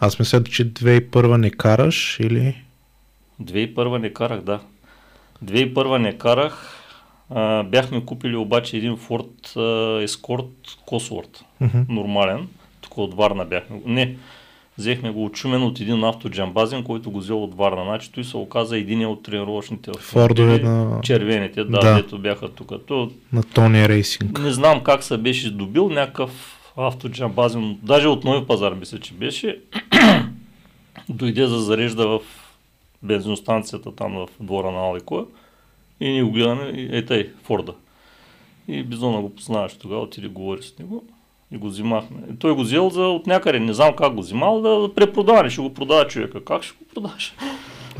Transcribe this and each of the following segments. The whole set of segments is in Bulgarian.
Аз мисля, че 2001 не караш или... 2001 не карах, да. 2001 не карах. А, бяхме купили обаче един Ford а, Escort Cosworth. Мгм. Нормален. Тук от Варна бяхме. Не, взехме го очумен от един автоджамбазин, който го взел от Варна. Значи той се оказа един от тренировъчните Фордове на, червените, да, Да. дето бяха тук. То, на Тони Рейсинг. не знам как се беше добил някакъв автоджамбазин, даже от нови пазар мисля, че беше. Дойде за зарежда в бензиностанцията там в двора на Аликоя и ние го гледаме, и е тъй, Форда. И Бизона го познаваш тогава, отиде говори с него и го взимахме. И той го взел за от някъде, не знам как го взимал, да препродава, ще го продава човека. Как ще го продаваш?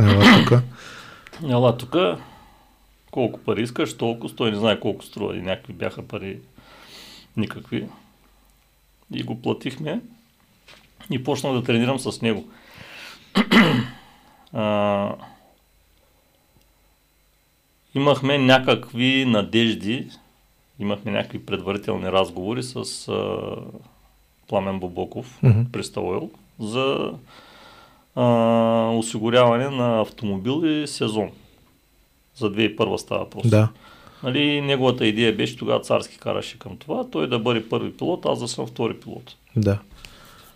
Ела тук. Ела тук, колко пари искаш, толкова, той не знае колко струва и някакви бяха пари никакви. И го платихме и почнах да тренирам с него. а, имахме някакви надежди, имахме някакви предварителни разговори с а, Пламен Бобоков, Мгм. Пристауел, за а, осигуряване на автомобил и сезон. За 2001 става просто. Да. Нали, неговата идея беше, тогава царски караше към това, той да бъде първи пилот, аз да съм втори пилот. Да.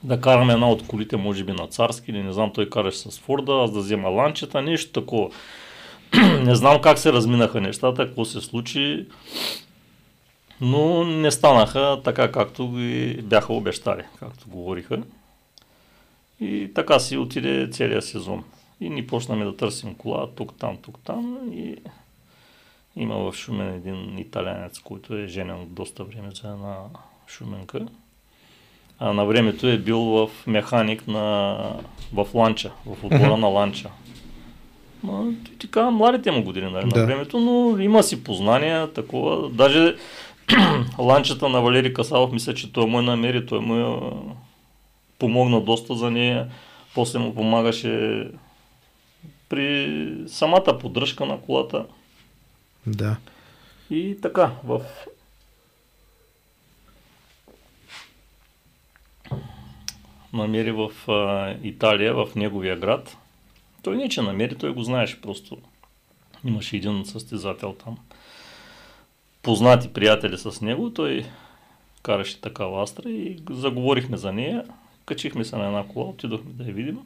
Да караме една от колите, може би на царски, или не знам, той караше с Форда, аз да взема ланчета, нещо такова. не знам как се разминаха нещата, какво се случи, но не станаха така, както ги бяха обещали, както говориха. И така си отиде целият сезон. И ни почнаме да търсим кола, тук, там, тук, там. И има в Шумен един италянец, който е женен от доста време за една шуменка. А на времето е бил в механик на, в Ланча, в отбора на Ланча. Ма, ти така, младите му години нали, Да. на времето, но има си познания, такова. Даже ланчата на Валери Касалов, мисля, че той му е намери, той му е помогна доста за нея. После му помагаше при самата поддръжка на колата. Да. И така, в намери в а, Италия, в неговия град. Той не че намери, той го знаеше просто. Имаше един състезател там. Познати приятели с него, той караше такава астра и заговорихме за нея. Качихме се на една кола, отидохме да я видим.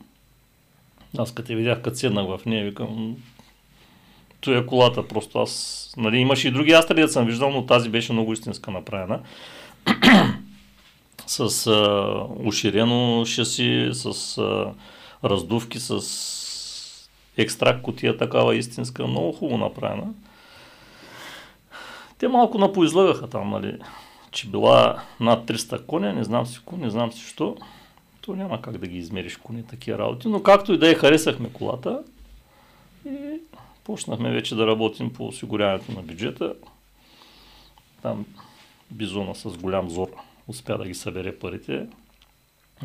Аз като я видях, като седнах в нея, викам, е колата, просто аз, нали, имаше и други астри, да съм виждал, но тази беше много истинска направена. с а, уширено шаси, с а, раздувки, с екстракт котия такава истинска, много хубаво направена. Те малко напоизлагаха там, нали, че била над 300 коня, не знам си ко, не знам си що. То няма как да ги измериш кони такива работи, но както и да я харесахме колата и почнахме вече да работим по осигуряването на бюджета. Там Бизона с голям зор успя да ги събере парите.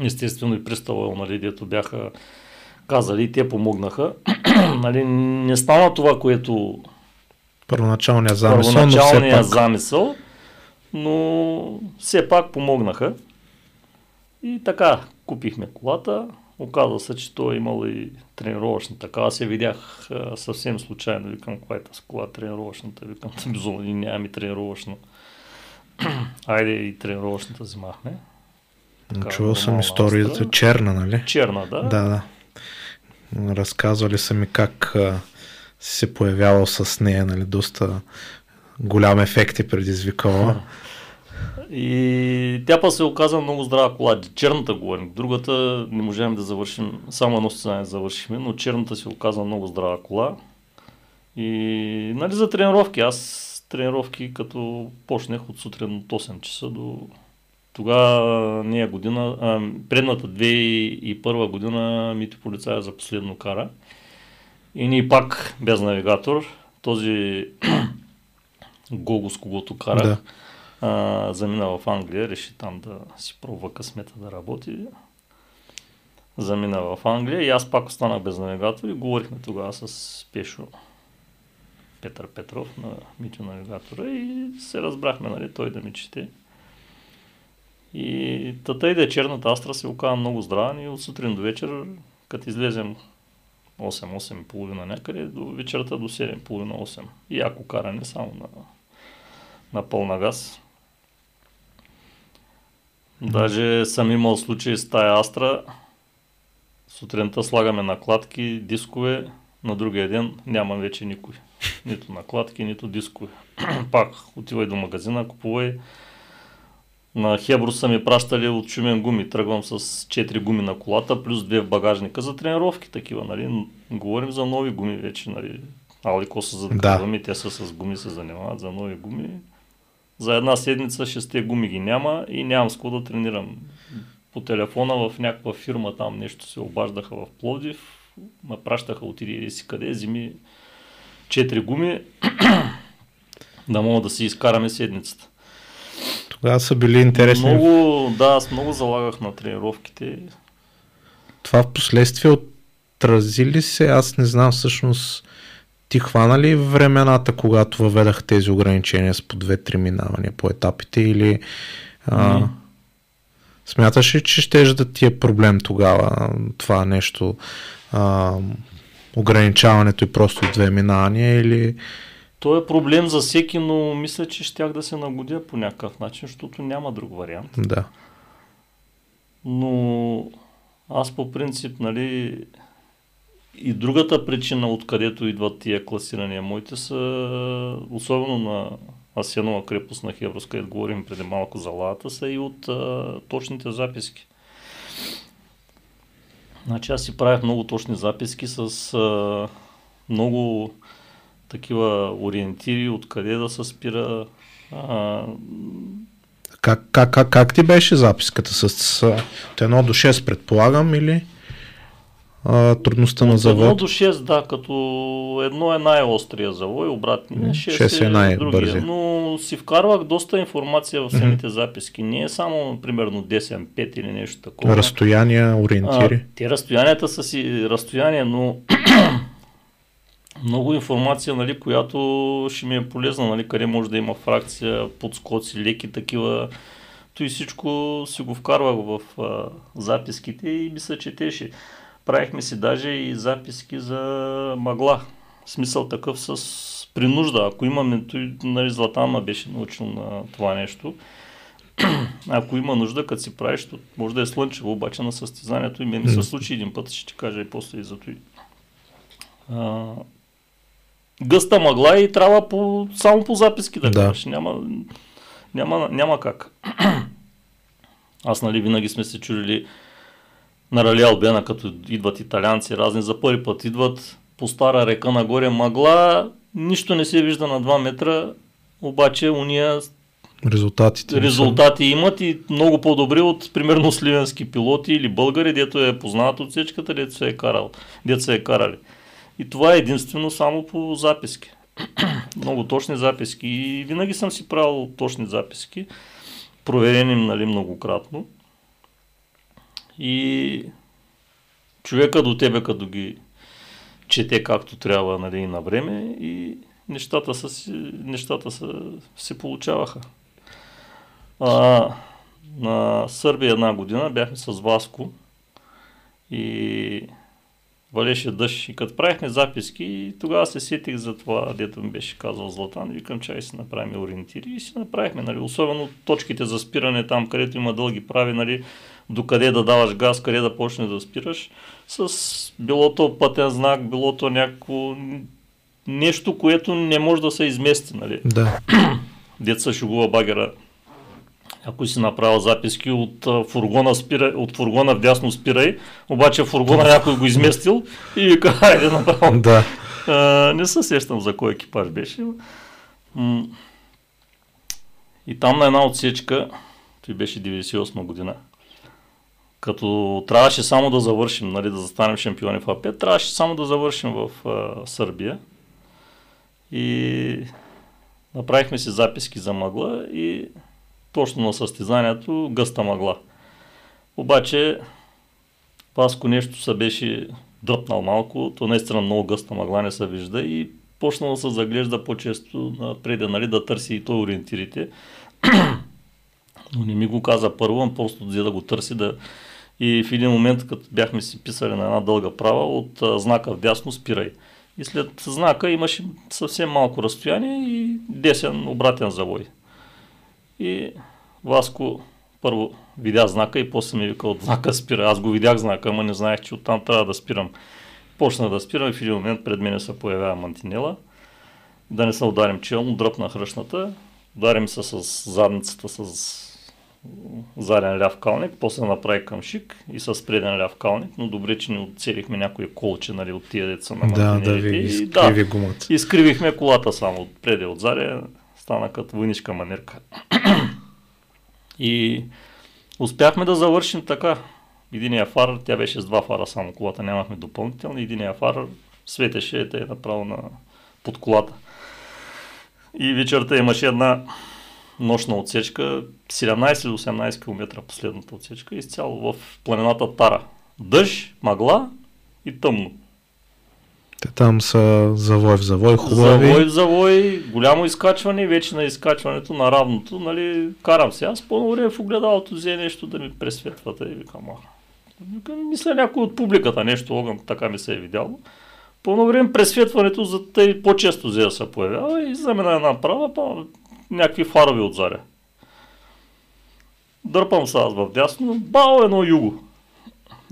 Естествено и пристава, нали, дето бяха казали и те помогнаха. нали, не стана това, което Първоначалният замисъл, но все първоначалния пак. замисъл, но все пак помогнаха. И така, купихме колата. Оказва се, че той е имал и тренировъчна. Така аз я видях а, съвсем случайно. Викам, коя е тази кола тренировъчната? Викам, безумно, и нямам и тренировъчна. Айде и тренировъчната взимахме. Така, Чувал съм историята. астра. Черна, нали? Черна, да. Да, да. Разказвали са ми как а, си се появявал с нея, нали? Доста голям ефект е предизвикала. И тя па се оказа много здрава кола. Черната говорим. Другата не можем да завършим. Само едно състезание завършихме, но черната се оказа много здрава кола. И нали за тренировки. Аз тренировки като почнах от сутрин от 8 часа до тогава не е година, а, предната 2001 година мити полицая за последно кара. И ние пак без навигатор. Този Гого, с когото карах, Да. А, замина в Англия, реши там да си пробва късмета да работи. Замина в Англия и аз пак останах без навигатор и говорихме тогава с Пешо Петър Петров на Митю навигатора и се разбрахме, нали, той да ми чете. И и да е черната астра се оказа много здрава и от сутрин до вечер, като излезем 8-8.30 някъде, до вечерта до 7.30-8. И ако каране само на, на пълна газ. Даже съм имал случай с тая Астра. Сутринта слагаме накладки, дискове, на другия ден няма вече никой. Нито накладки, нито дискове. Пак отивай до магазина, купувай. На Хебро са ми пращали от Шумен гуми. Тръгвам с 4 гуми на колата, плюс 2 в багажника за тренировки такива. Нали? Говорим за нови гуми вече. Нали? Алико са за да. гуми, те са с гуми се занимават за нови гуми. За една седмица шесте гуми ги няма и нямам с да тренирам. По телефона в някаква фирма там нещо се обаждаха в Пловдив, ме пращаха отиди и си къде, вземи четири гуми, да мога да си изкараме седмицата. Тогава са били интересни. Много, да, аз много залагах на тренировките. Това в последствие отрази ли се? Аз не знам всъщност ти хвана ли времената, когато въведах тези ограничения с по две-три минавания по етапите или а, mm. смяташ ли, че ще да ти е проблем тогава това нещо, а, ограничаването и просто две минавания или... То е проблем за всеки, но мисля, че щях да се нагодя по някакъв начин, защото няма друг вариант. Да. Но аз по принцип, нали, и другата причина, откъдето идват тия класирания моите са, особено на Асенова крепост на Хеврос, където говорим преди малко за лата, са и от а, точните записки. Значи аз си правях много точни записки с а, много такива ориентири, откъде да се спира. А... Как, как, как, как ти беше записката? С, с от 1 до 6 предполагам или? А, трудността на завод. 1 до 6, да, като едно е най-острия завой, обратния 6, 6 е, най-бързи. Но си вкарвах доста информация в самите mm-hmm. записки. Не е само, примерно, 10-5 или нещо такова. Разстояния, ориентири. А, те разстоянията са си разстояния, но много информация, нали, която ще ми е полезна, нали, къде може да има фракция, подскоци, леки такива. То и всичко си го вкарвах в а, записките и мисля, че те ще Правихме си даже и записки за мъгла. Смисъл такъв с принужда. Ако имаме, нали, Златан ма беше научил на това нещо. Ако има нужда, като си правиш, може да е слънчево, обаче на състезанието и ми се случи един път, ще ти кажа и после и за това. гъста мъгла и трябва по, само по записки да, да. Няма, няма, няма как. Аз нали винаги сме се чудили на Рали Албена, като идват италианци разни, за първи път идват по стара река нагоре мъгла, нищо не се вижда на 2 метра, обаче уния Резултатите резултати имат и много по-добри от примерно сливенски пилоти или българи, дето е познат от всичката, дето се е карал, дето се е карали. И това е единствено само по записки. много точни записки. И винаги съм си правил точни записки, проверени нали, многократно. И човека до тебе, като ги чете както трябва нали, на време и нещата, са, нещата са, се получаваха. А, на Сърбия една година бяхме с Васко и валеше дъжд и като правихме записки, тогава се сетих за това, дето ми беше казал Златан, викам, чай си направим ориентири и си направихме, нали, особено точките за спиране там, където има дълги прави, нали, докъде да даваш газ, къде да почне да спираш, с билото пътен знак, билото някакво нещо, което не може да се измести, нали. Да. Деца шугува багера ако си направил записки от фургона, спира, от фургона вдясно спирай, обаче фургона някой го изместил и вика, хайде направо. Да. А, не се сещам за кой екипаж беше. И там на една отсечка, той беше 98 година, като трябваше само да завършим, нали, да застанем шампиони в АП, трябваше само да завършим в а, Сърбия. И направихме си записки за мъгла и точно на състезанието гъста мъгла. Обаче Паско нещо се беше дръпнал малко, то наистина много гъста мъгла не се вижда и почнал да се заглежда по-често напреде, нали, да търси и той ориентирите. Но не ми го каза първо, просто взе да го търси да... И в един момент, като бяхме си писали на една дълга права, от а, знака в дясно спирай. И след знака имаше съвсем малко разстояние и десен обратен завой. И Васко първо видя знака и после ми вика от знака спира. Аз го видях знака, ама не знаех, че оттам трябва да спирам. Почна да спирам и в един момент пред мен се появява мантинела. Да не се ударим челно, дръпна хръшната, ударим се с задницата с заден ляв калник, после направи към шик и с преден ляв калник, но добре, че не отцелихме някои колче нали, от тия деца на Да, да ви изкриви да, гумата. Изкривихме колата само от преди отзаде, стана като войнишка манерка. и успяхме да завършим така. Единия фар, тя беше с два фара само колата, нямахме допълнителни. Единия фар светеше те направо на, под колата. И вечерта имаше една нощна отсечка, 17 до 18 км последната отсечка, изцяло в планината Тара. Дъжд, мъгла и тъмно. Те там са завой в завой, хубави. Завой в завой, голямо изкачване, вече на изкачването на равното, нали, карам се. Аз по време в огледалото взе нещо да ми пресветвате и викам, а. Мисля някой от публиката, нещо огън, така ми се е видяло. По време пресветването за тъй по-често взе да се появява и за мен една права, па, някакви фарови отзаря. Дърпам се аз в дясно, бао едно юго.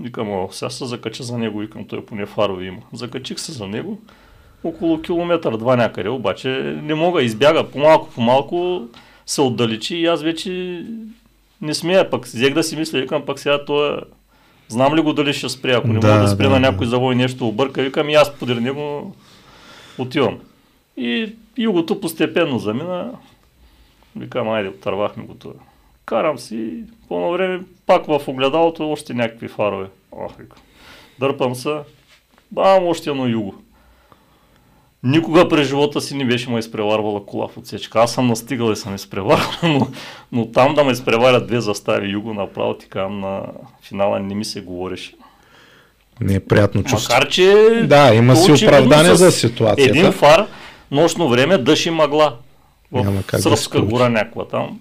Викам, о, сега се закача за него, викам, той поне фарови има. Закачих се за него, около километър, два някъде, обаче не мога, избяга по-малко, по-малко се отдалечи и аз вече не смея, пък взех да си мисля, викам, пък сега той Знам ли го дали ще спре, ако не да, мога да спре да, на някой завой нещо обърка, викам и аз подир него отивам. И югото постепенно замина, Викам, айде, отървахме го това. Карам си, по време пак в огледалото още някакви фарове. Ох, викам. Дърпам се, бам, още едно юго. Никога през живота си не беше ме изпреварвала кола в отсечка. Аз съм настигал и съм изпреварвал, но, но там да ме изпреварят две застави юго, направо казвам, на финала не ми се говореше. Не е приятно чувство. Макар, че... Да, има си оправдание за ситуацията. Един фар, нощно време, дъжд и мъгла в Сръбска да гора някаква там.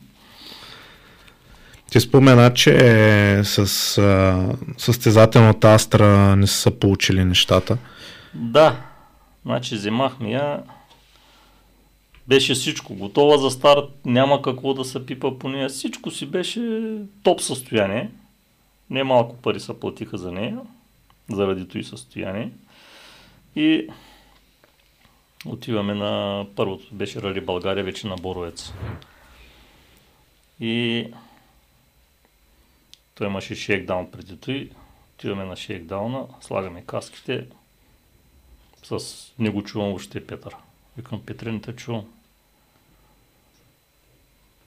Ти спомена, че с а, състезателната Астра не са получили нещата. Да, значи вземахме я. Беше всичко готова за старт, няма какво да се пипа по нея. Всичко си беше топ състояние. Не малко пари се платиха за нея, заради този състояние. И отиваме на първото, беше Рали България, вече на Боровец. И той имаше шейкдаун преди той. Отиваме на шейкдауна, слагаме каските. С... Не го чувам въобще Петър. Викам, Петре, не те чувам.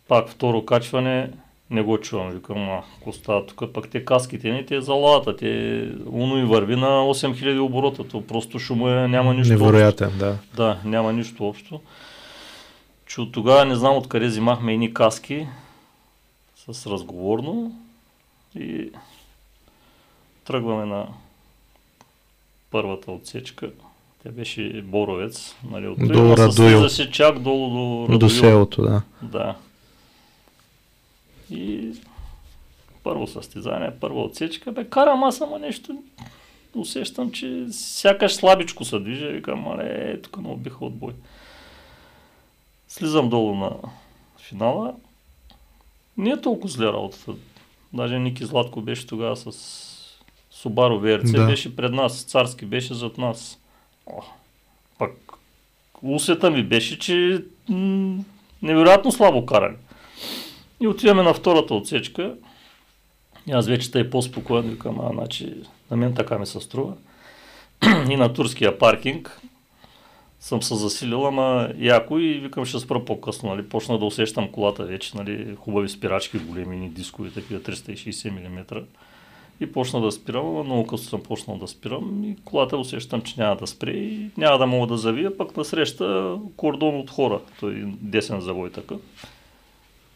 Пак второ качване, не го чувам. Викам, а, става тук? Пък те каските не, те залата, те уно и върви на 8000 оборота. То просто шума е, няма нищо Невероятен, общо. да. Да, няма нищо общо. Че от тогава не знам откъде взимахме едни каски с разговорно и тръгваме на първата отсечка. Тя беше Боровец. Нали, от до Радуил. се чак долу до Радуил. До селото, да. Да. И първо състезание, първа отсечка, бе, карам аз ама нещо, усещам, че сякаш слабичко се движа, викам, аре, е, тук не биха отбой. Слизам долу на финала, не е толкова зле работата. Даже Ники Златко беше тогава с Субаро ВРЦ, да. беше пред нас, царски беше зад нас. О, пък усета ми беше, че м- невероятно слабо каране. И отиваме на втората отсечка. И аз вече тъй по-спокоен викам, а, значи, на мен така ми се струва. и на турския паркинг съм се засилил, ама яко и викам ще спра по-късно. Нали. Почна да усещам колата вече, нали, хубави спирачки, големи дискови, такива 360 мм. И почна да спирам, ама много късно съм почнал да спирам и колата усещам, че няма да спре и няма да мога да завия, пък насреща кордон от хора, той десен завой така.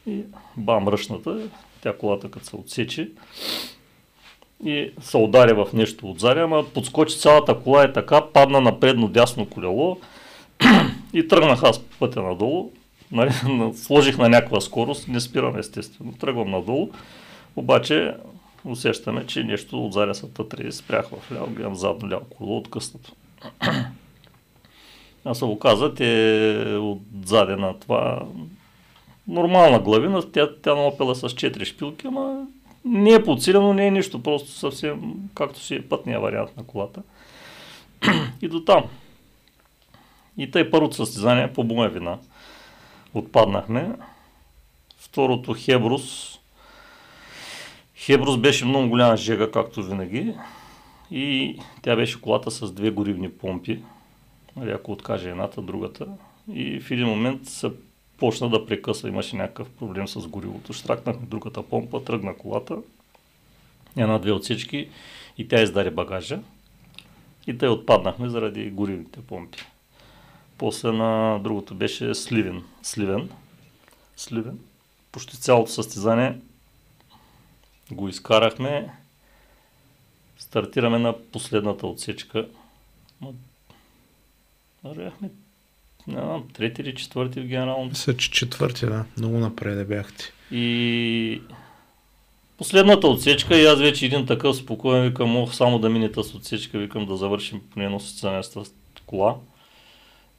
И бам, ръчната, тя колата като се отсече и се удари в нещо от заря, ама подскочи цялата кола е така, падна на предно дясно колело и тръгнах аз по пътя надолу. нали, сложих на някаква скорост, не спирам естествено, тръгвам надолу, обаче усещаме, че нещо от зарясата 30 спрях в ляво, гледам задно ляво коло откъснато. Аз се оказа, те отзаде на това нормална главина, тя, тя напела с 4 шпилки, ама не е подсилено, не е нищо, просто съвсем както си е пътния вариант на колата. и до там. И тъй първото състезание по моя вина. Отпаднахме. Второто Хебрус. Хебрус беше много голяма жега, както винаги. И тя беше колата с две горивни помпи. Нали, ако откаже едната, другата. И в един момент се почна да прекъсва, имаше някакъв проблем с горивото. Штракнахме другата помпа, тръгна колата, една-две отсечки и тя издаде багажа. И те отпаднахме заради горивните помпи. После на другото беше Сливен. Сливен. Сливен. Почти цялото състезание го изкарахме. Стартираме на последната отсечка. Вървяхме не трети или четвърти в генерално. Мисля, че четвърти, да. Много напред бяхте. И последната отсечка и аз вече един такъв спокоен викам, мога само да мине тази отсечка, викам да завършим по едно състезание с кола.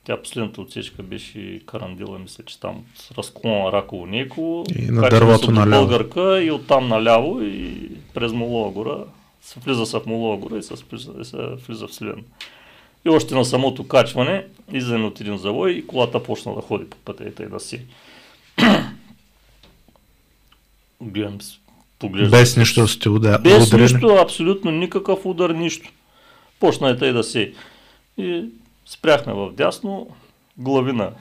Тя последната отсечка беше Карандила, мисля, че там разклона Раково Неково. И на дървото наляво. Българка и оттам наляво и през Молова гора. Се влиза се в Молова гора и се влиза в Сливен. И още на самото качване, излезем от един завой и колата почна да ходи по пътя и тъй да си. Гледам, поглеждам. Без нищо сте удар. Без ударени. нищо, абсолютно никакъв удар, нищо. Почна и тъй да си. И спряхме в дясно, главина.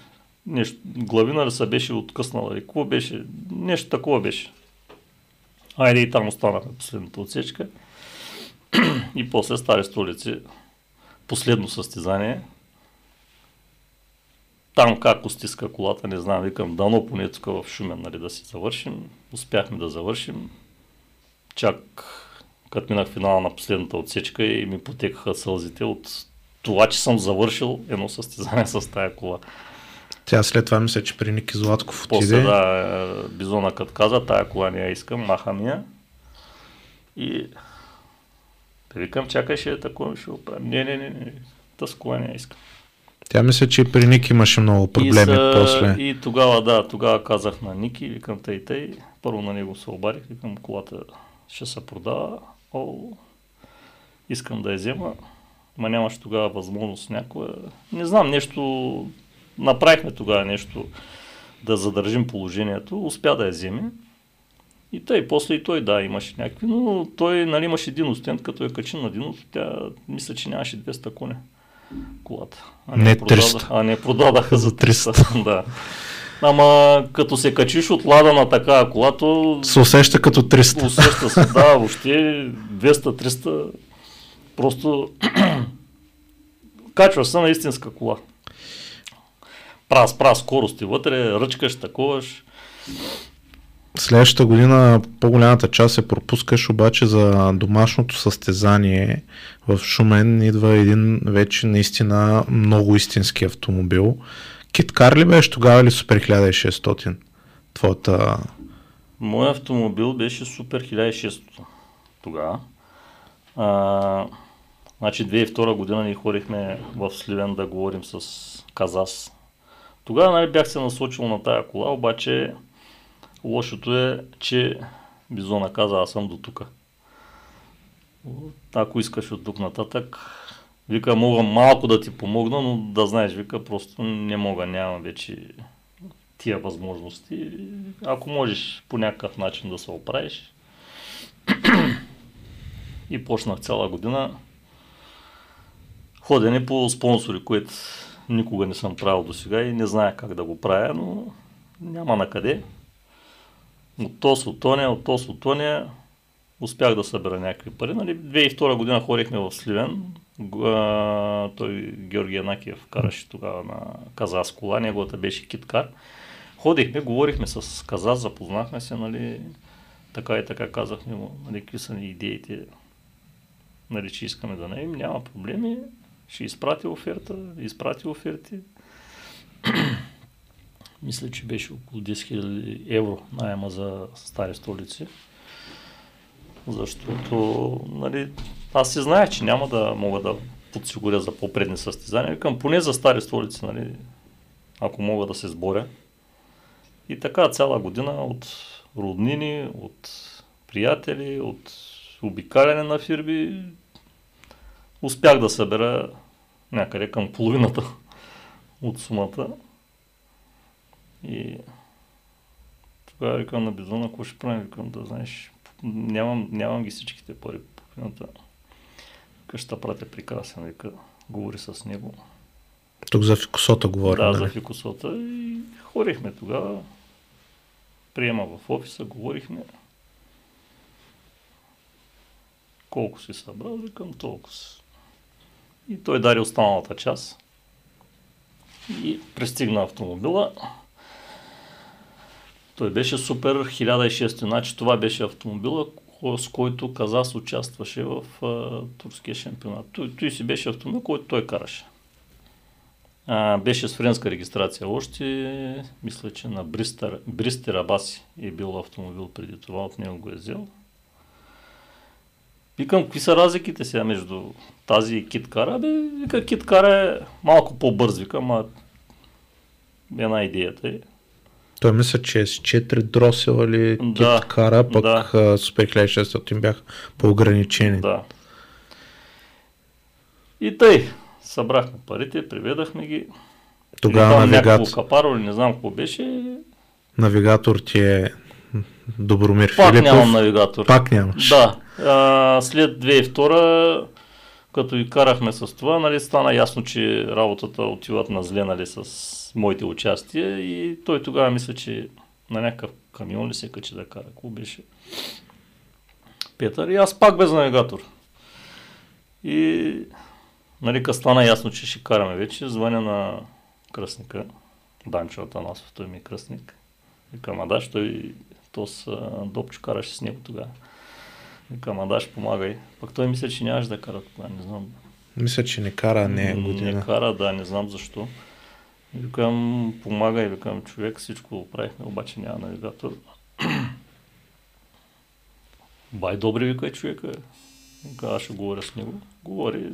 Нещо, главина ли се беше откъснала и какво беше? Нещо такова беше. Айде и там останахме последната отсечка. и после стари столици последно състезание. Там как стиска колата, не знам, викам, дано поне тук в Шумен, нали, да си завършим. Успяхме да завършим. Чак като минах финала на последната отсечка и ми потекаха сълзите от това, че съм завършил едно състезание с тая кола. Тя след това мисля, че при Ники Златков отиде. После да, Бизона като каза, тая кола не я искам, маха ми я. И да викам, чакай, ще такова, ще оправим. Не, не, не, не, тъскова не искам. Тя мисля, че при Ник имаше много проблеми и са, после. И тогава, да, тогава казах на Ники, викам тъй тъй, първо на него се обарих, викам колата ще се продава, о, искам да я взема, ма нямаше тогава възможност някоя. Не знам, нещо, направихме тогава нещо да задържим положението, успя да я вземе. И тъй, после и той, да, имаше някакви, но той нали, имаше един остент, като е качен на един, тя мисля, че нямаше 200 коня колата. А не, не 300. а не продадаха за 300. да. Ама като се качиш от лада на такава кола, то... Се усеща като 300. Усеща се, да, въобще 200-300. Просто качваш се на истинска кола. Прас, прас скорости вътре, ръчкаш, таковаш. Следващата година по-голямата част се пропускаш, обаче за домашното състезание в Шумен идва един вече наистина много истински автомобил. Кит Кар ли беше тогава или Супер 1600? Твоята... Моят автомобил беше Супер 1600 тогава. А, значи 2002 година ни ходихме в Сливен да говорим с Казас. Тогава нали, бях се насочил на тая кола, обаче Лошото е, че Бизона каза, аз съм до тук. Ако искаш от тук нататък, вика, мога малко да ти помогна, но да знаеш, вика, просто не мога, нямам вече тия възможности. Ако можеш по някакъв начин да се оправиш. и почнах цяла година ходене по спонсори, което никога не съм правил до сега и не зная как да го правя, но няма на къде от ТОС от Тония, от ТОС от Тония успях да събера някакви пари. Нали, 2002 година ходихме в Сливен. той Георги Янакиев караше тогава на Казас кола, неговата беше киткар. Ходихме, говорихме с Казас, запознахме се, нали, така и така казахме му, нали, какви са ни идеите, нали, че искаме да наем, няма проблеми, ще изпрати оферта, изпрати оферти. мисля, че беше около 10 000 евро найема за стари столици. Защото, нали, аз си знаех, че няма да мога да подсигуря за по-предни състезания. Викам, поне за стари столици, нали, ако мога да се сборя. И така цяла година от роднини, от приятели, от обикаляне на фирми, успях да събера някъде към половината от сумата. И тогава викам на Бизона, ако ще правим, викам да знаеш, нямам, нямам ги всичките пари по половината. Къща пратя прекрасен, вика, говори с него. Тук за фикусота говорим. Да, нали? за фикусота и хорихме тогава. Приема в офиса, говорихме. Колко си събрал, викам толкова. И той дари останалата част. И пристигна автомобила. Той беше супер 1600, значи това беше автомобила, с който Казас участваше в а, турския шампионат. Той, той си беше автомобил, който той караше. А, беше с френска регистрация още, мисля, че на Бристер, Бристер Абаси е бил автомобил преди това, от него го е взел. Викам, какви са разликите сега между тази и Киткара? Бе, вика, Киткара е малко по-бърз, викам, а една идеята е. Той мисля, че е с 4 дросела или Да, кит кара, пък да. Супер 1600 бяха по-ограничени. Да. И тъй, събрахме парите, приведахме ги. Тогава навигатор, капаро или не знам какво беше. навигатор ти е Добромир Пак Филипов. нямам навигатор. Пак нямаш. Да. А, след 2002 като и карахме с това, нали, стана ясно, че работата отиват на зле нали, с моите участия и той тогава мисля, че на някакъв камион ли се качи да кара. Какво беше? Петър и аз пак без навигатор. И нали, като стана ясно, че ще караме вече, звъня на кръстника, Данчо Атанасов, той ми е кръстник. Викам, а даш, той, то с а, Допчо караше с него тогава. Викам, а даш, помагай. Пък той мисля, че нямаш да кара тогава, не знам. Мисля, че не кара, не е Не година. кара, да, не знам защо. Викам, помагай, викам, човек, всичко го правихме, обаче няма навигатор. Бай добри, вика е човека. Аз ще говоря с него. Говори,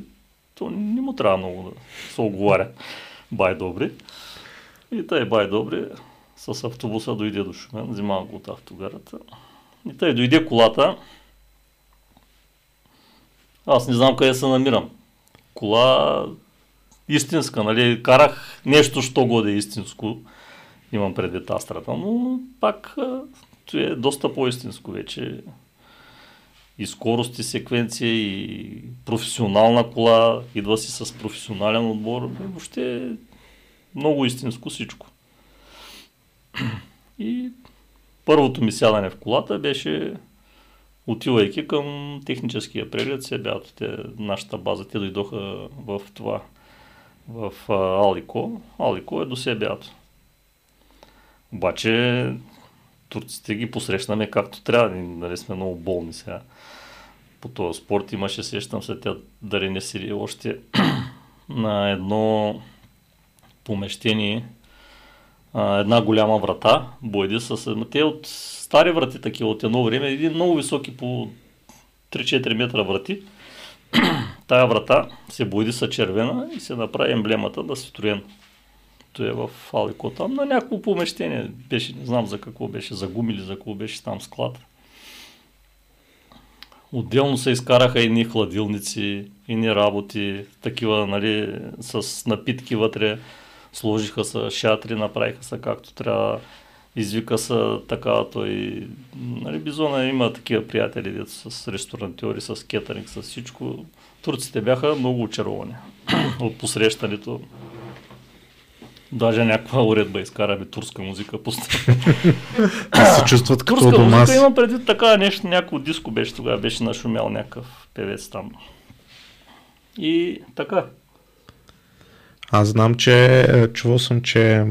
то не му трябва много да се оговаря. Бай добри. И тъй бай добри с автобуса дойде до Шумен, взима го от автогарата. И тъй дойде колата. Аз не знам къде се намирам. Кола истинска, нали? Карах нещо, що годе истинско. Имам предвид Астрата, но пак а, то е доста по-истинско вече. И скорост, и секвенция, и професионална кола, идва си с професионален отбор. И въобще е много истинско всичко. И първото ми сядане в колата беше отивайки към техническия преглед, се бяха нашата база, те дойдоха в това, в Алико. Алико е до Себято. Обаче турците ги посрещнаме както трябва, нали сме много болни сега. По този спорт имаше, сещам се, тя дали не още на едно помещение, една голяма врата, бойди с... Те от стари врати такива от едно време, един много високи по 3-4 метра врати. Тая врата се бойди са червена и се направи емблемата на Ситроен. То е в Алико там на някакво помещение. Беше, не знам за какво беше, за гуми или за какво беше там склад. Отделно се изкараха едни хладилници, едни работи, такива, нали, с напитки вътре. Сложиха се шатри, направиха се както трябва. Извика са така, той... Нали, Бизона има такива приятели дето с ресторантьори, с кетеринг, с всичко. Турците бяха много очаровани от посрещането. Даже някаква уредба изкара, бе, турска музика пусна. се чувстват като Турска дома си. има преди така нещо, някакво диско беше тогава, беше нашумял някакъв певец там. И така. Аз знам, че е, чувал съм, че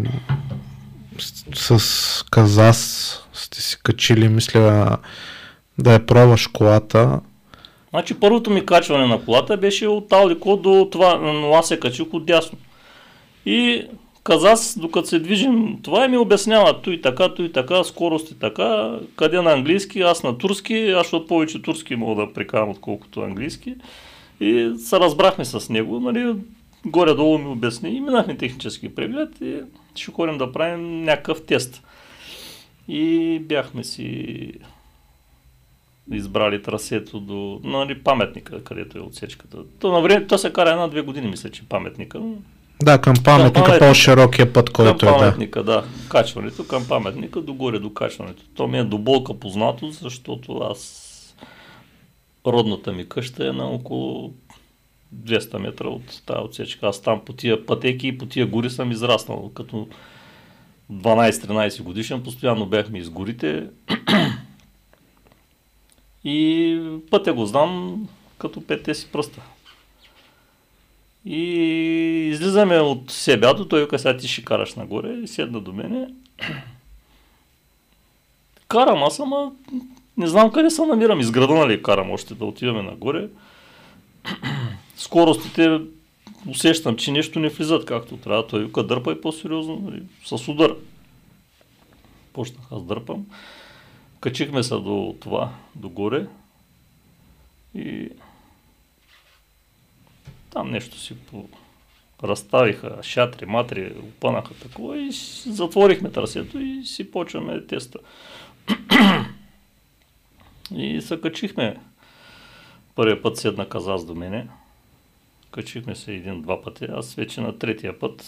с, с Казас сте си качили, мисля, да я пробваш колата. Значи първото ми качване на колата беше от Алико до това, но аз се качих от дясно. И Казас, докато се движим, това ми обяснява, той така, той така, скорост и така, къде на английски, аз на турски, аз защото повече турски мога да прекарам, отколкото английски. И се разбрахме с него, нали, горе-долу ми обясни и минахме технически преглед и ще ходим да правим някакъв тест. И бяхме си избрали трасето до нали, паметника, където е отсечката. То, на време, то се кара една-две години, мисля, че паметника. Да, към паметника, към по-широкия път, който към е. паметника, да. да. Качването към паметника, догоре до качването. То ми е до болка познато, защото аз родната ми къща е на около 200 метра от тази отсечка. Аз там по тия пътеки и по тия гори съм израснал. Като 12-13 годишен постоянно бяхме из горите. И пътя го знам като петте си пръста. И излизаме от себято, той сега ти ще караш нагоре и седна до мене. Карам аз, ама не знам къде се намирам. Из нали, карам още да отиваме нагоре. Скоростите усещам, че нещо не влизат както трябва. Той вика, дърпай по-сериозно, нали, с удар. Почнах аз дърпам. Качихме се до това, до горе. И там нещо си по... разставиха шатри, матри, опънаха такова и затворихме търсето и си почваме теста. и се качихме. Първият път седна казаз до мене. Качихме се един-два пъти. Аз вече на третия път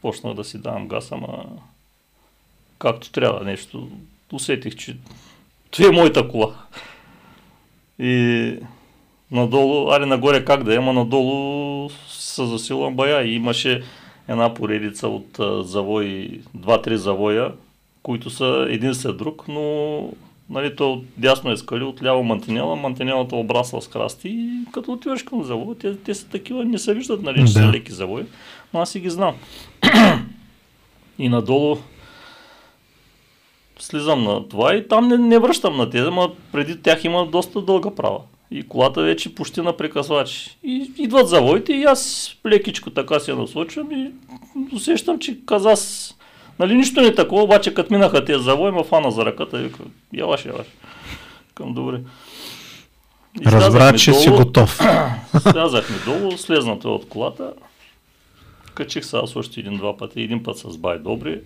почнах да си давам газ, ама както трябва нещо. Усетих, че това е моята кола. И надолу, али нагоре как да е, ама надолу се засилвам бая и имаше една поредица от завои, два-три завоя, които са един след друг, но нали, то дясно е скали, отляво мантинела, мантинелата обрасла с красти и като отиваш към завоя, те, те са такива, не се виждат, нали, че да. са леки завои, но аз си ги знам. и надолу слизам на това и там не, не връщам на тези, но преди тях има доста дълга права. И колата вече почти на прекъсвач. И идват завоите и аз лекичко така се насочвам и усещам, че казас Нали нищо не е такова, обаче като минаха тези завои, ма фана за ръката и вика, яваш, яваш. Към добре. Разбра, че долу, си готов. слязахме долу, слезнато от колата. Качих се аз още един-два пъти. Един път с Бай Добри,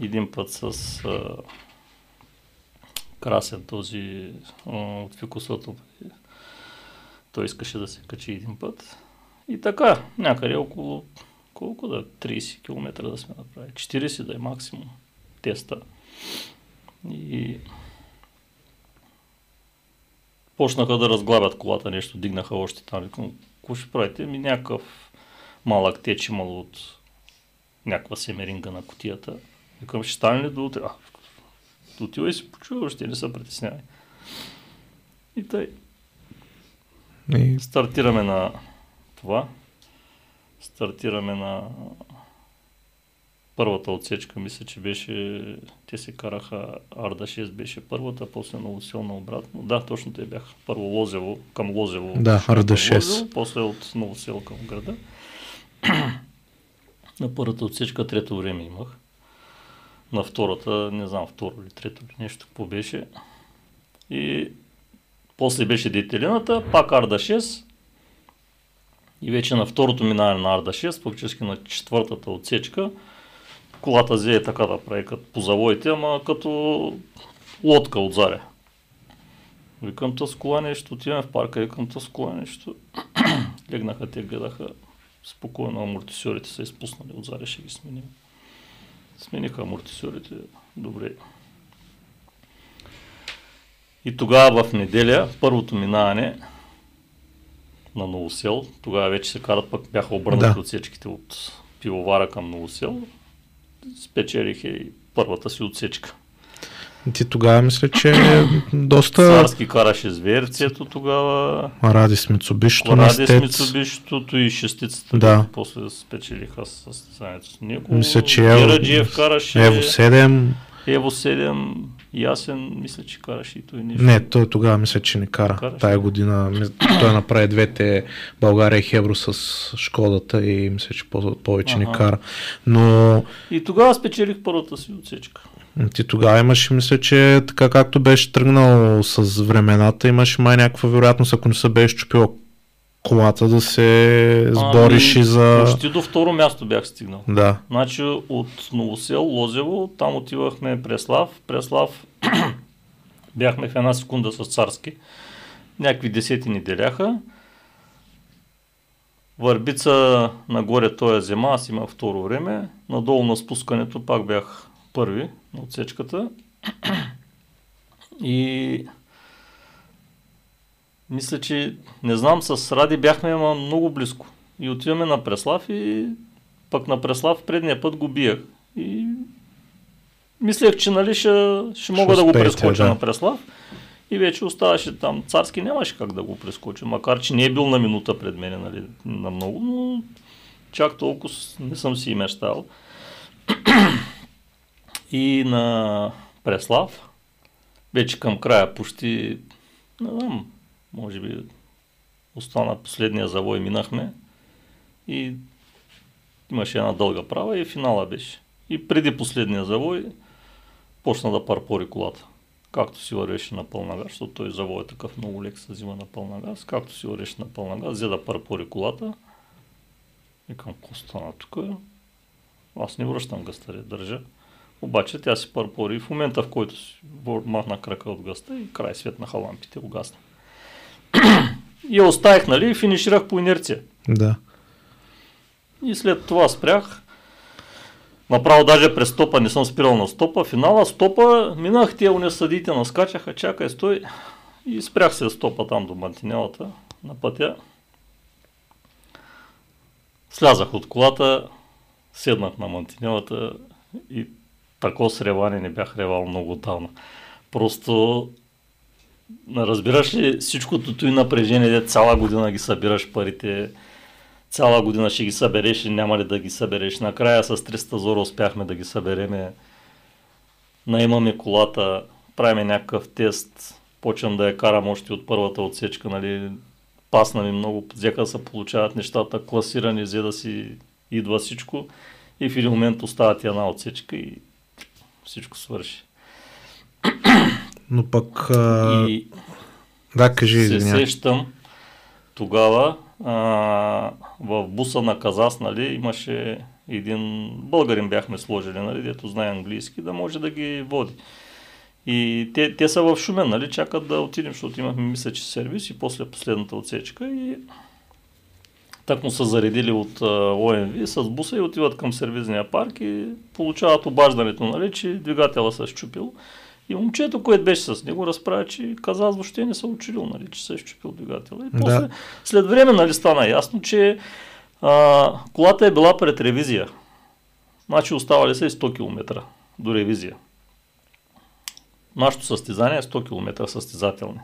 един път с а, Красен този а, от Фикусото. Той искаше да се качи един път. И така, някъде около колко да 30 км да сме направили. 40 да е максимум теста. И почнаха да разглабят колата, нещо дигнаха още там. Викам, какво ще правите? Ми някакъв малък теч имало от някаква семеринга на котията. Викам, ще стане ли до утре? А, отива и си почува, ще не се притеснявай. И тъй. И... Стартираме на това стартираме на първата отсечка, мисля, че беше, те се караха, Арда 6 беше първата, после Новосел обратно. Да, точно те бяха. Първо Лозево, към Лозево. Да, Арда 6. Лозево, после от Новосел към града. на първата отсечка трето време имах. На втората, не знам, второ или трето или нещо, какво беше. И после беше детелината, пак Арда 6, и вече на второто минаване на Арда 6, фактически на четвъртата отсечка, колата взе е така да прави като по завоите, ама като лодка от заря. Викам тъс кола нещо, отиваме в парка, викам тъс кола нещо. Легнаха, те гледаха спокойно, амортисьорите са изпуснали от заря, ще ги сменим. Смениха амортисьорите, добре. И тогава в неделя, първото минаване, на Новосел. Тогава вече се карат, пък бяха обърнати да. отсечките от пивовара към Новосел. Спечелих и първата си отсечка. Ти тогава мисля, че доста... Царски караше с Верцето тогава. Ради с Мицубишто. Ради с Мицубишто и шестицата. Да. После спечелиха състезанието с него. Мисля, че Ево, караше. Ево 7. Ево 7. И Ясен, мисля, че караше и той нещо. Не, той тогава мисля, че не кара. Караше. Тая година той направи двете България и Хебро с Шкодата и мисля, че по- повече не Ага. кара. Но И тогава спечелих първата си отсечка. Ти тогава имаш, мисля, че така както беше тръгнал с времената, имаш май някаква вероятност, ако не се беше чупил колата, да се сбориш Ами, и за... Почти до второ място бях стигнал. Да. Значи от Новосел, Лозево, там отивахме Преслав. Преслав бяхме в една секунда с царски. Някакви десети ни деляха. Върбица нагоре той е зема, аз имах второ време. Надолу на спускането пак бях първи отсечката. И мисля, че не знам, с Ради бяхме ама много близко. И отиваме на Преслав и пък на Преслав предния път го биях. И мислех, че нали ще, ще мога да го прескоча да. на Преслав. И вече оставаше там. Царски нямаше как да го прескоча, макар че не е бил на минута пред мене, нали, на много, но чак толкова не съм си и мечтал. И на Преслав, вече към края, почти, не знам, може би остана последния завой, минахме и имаше една дълга права и финала беше. И преди последния завой почна да парпори колата. Както си вървеше на пълна газ, защото той завой е такъв много лек се взима на пълна газ. Както си вървеше на пълна газ, взе да парпори колата. Викам, какво стана тук? Аз не връщам гъста, де, държа. Обаче тя си парпори и в момента, в който си махна крака от гъста и край светнаха лампите, угасна. и я оставих, нали, и финиширах по инерция. Да. И след това спрях. Направо даже през стопа не съм спирал на стопа. Финала стопа минах, те уне съдите наскачаха, чакай, стой. И спрях се стопа там до мантинелата на пътя. Слязах от колата, седнах на мантинелата и тако среване не бях ревал много отдавна. Просто разбираш ли всичкото и напрежение, де цяла година ги събираш парите, цяла година ще ги събереш и няма ли да ги събереш. Накрая с 300 зора успяхме да ги събереме. Наимаме колата, правиме някакъв тест, почвам да я карам още от първата отсечка, нали, пасна ми много, взеха да се получават нещата, класирани, взе да си идва всичко и в един момент остава ти една отсечка и всичко свърши. Но пък... А... И Да, кажи, се извинявай. сещам тогава а, в буса на Казас, нали, имаше един българин бяхме сложили, нали, дето знае английски, да може да ги води. И те, те са в Шумен, нали, чакат да отидем, защото имахме, мисля, че сервис и после последната отсечка и так му са заредили от ОМВ с буса и отиват към сервизния парк и получават обаждането, нали, че двигателя се е щупил. И момчето, което беше с него, разправя, че каза, аз въобще не съм учил, нали, че се е щупил двигателя. И Да. после, след време, нали, стана ясно, че а, колата е била пред ревизия. Значи оставали са и 100 км до ревизия. Нашето състезание е 100 км състезателни.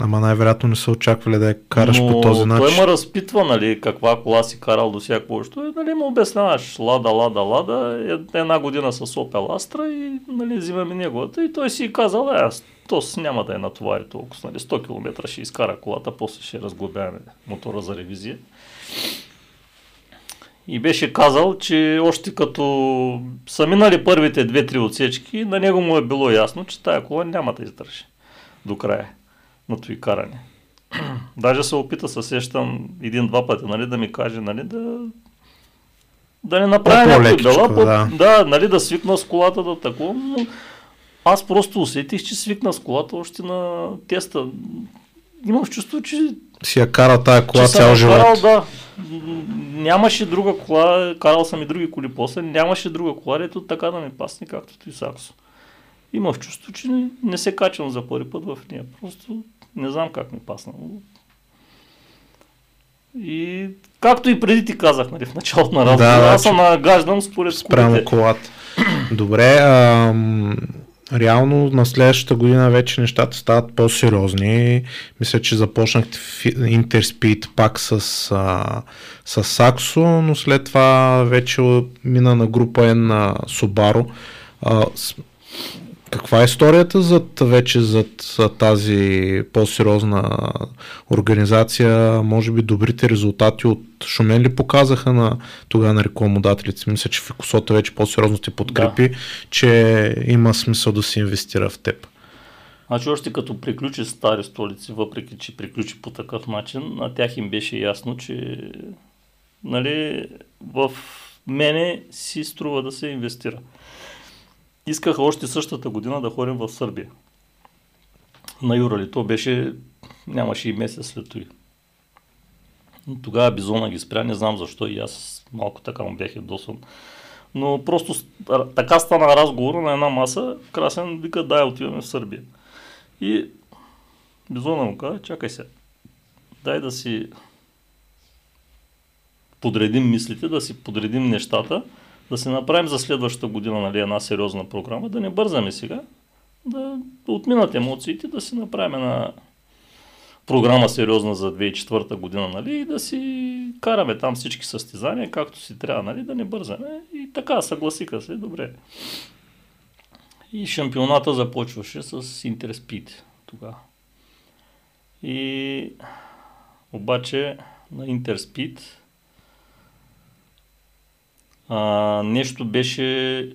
Ама най-вероятно не са очаквали да я караш Но по този Той начин. ме разпитва, нали, каква кола си карал до всяко още. И, нали, му обясняваш, лада, лада, лада, е- една година с Opel Astra и, нали, взимаме неговата. И той си казал, е, аз то няма да е натовари толкова, нали, 100 км ще изкара колата, после ще разглобяваме мотора за ревизия. И беше казал, че още като са минали първите две-три отсечки, на него му е било ясно, че тая кола няма да издържи до края на това каране. Даже се опита, се сещам един-два пъти, нали, да ми каже, нали, да, да не направя бела, по, да. да, нали, да свикна с колата, да такова, но аз просто усетих, че свикна с колата още на теста. Имах чувство, че Си я кара тая кола цял живот. карал, да. Нямаше друга кола, карал съм и други коли после, нямаше друга кола, ето така да ми пасне, както и Саксо. Имах чувство, че не, не се качвам за първи път в нея. Просто не знам как ми пасна. И както и преди ти казах, нали, в началото на разговора, Да, аз съм нагаждан според Спрямо колите. колата. Добре, ам, реално на следващата година вече нещата стават по-сериозни. Мисля, че започнахте Интерспид пак с, а, с Саксо, но след това вече мина на група N на Subaru. А, с, каква е историята зад, вече зад тази по-сериозна организация? Може би добрите резултати от Шумен ли показаха на тогава на рекламодателите? Мисля, че Фикосота вече по-сериозно те подкрепи, да. че има смисъл да се инвестира в теб. Значи още като приключи стари столици, въпреки че приключи по такъв начин, на тях им беше ясно, че нали, в мене си струва да се инвестира. Искаха още същата година да ходим в Сърбия. На Юрали. То беше, нямаше и месец след това. Тогава Бизона ги спря, не знам защо и аз малко така му бях ядосан. Но просто така стана разговора на една маса. Красен вика, дай отиваме в Сърбия. И Бизона му каза, чакай се, дай да си подредим мислите, да си подредим нещата, да си направим за следващата година нали, една сериозна програма, да не бързаме сега, да отминат емоциите, да си направим една програма сериозна за 2004 година, нали, и да си караме там всички състезания, както си трябва, нали, да не бързаме. И така, съгласиха се, добре. И шампионата започваше с Интерспид тогава. И обаче на Интерспид а, нещо беше,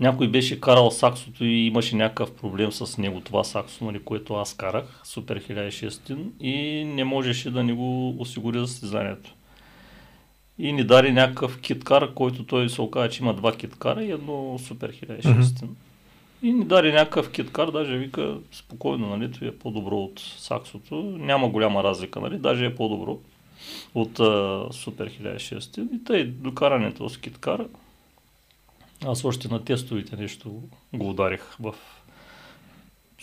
някой беше карал саксото и имаше някакъв проблем с него, това саксо, нали, което аз карах, Супер 1600 и не можеше да ни го осигури за състезанието. И ни даде някакъв киткар, който той се оказа, че има два киткара и едно Супер 1600. Mm-hmm. И ни даде някакъв киткар, даже вика спокойно, нали, е по-добро от саксото. Няма голяма разлика, нали, даже е по-добро от а, Супер 1600 и тъй докарането с киткар. Аз още на тестовите нещо го ударих в...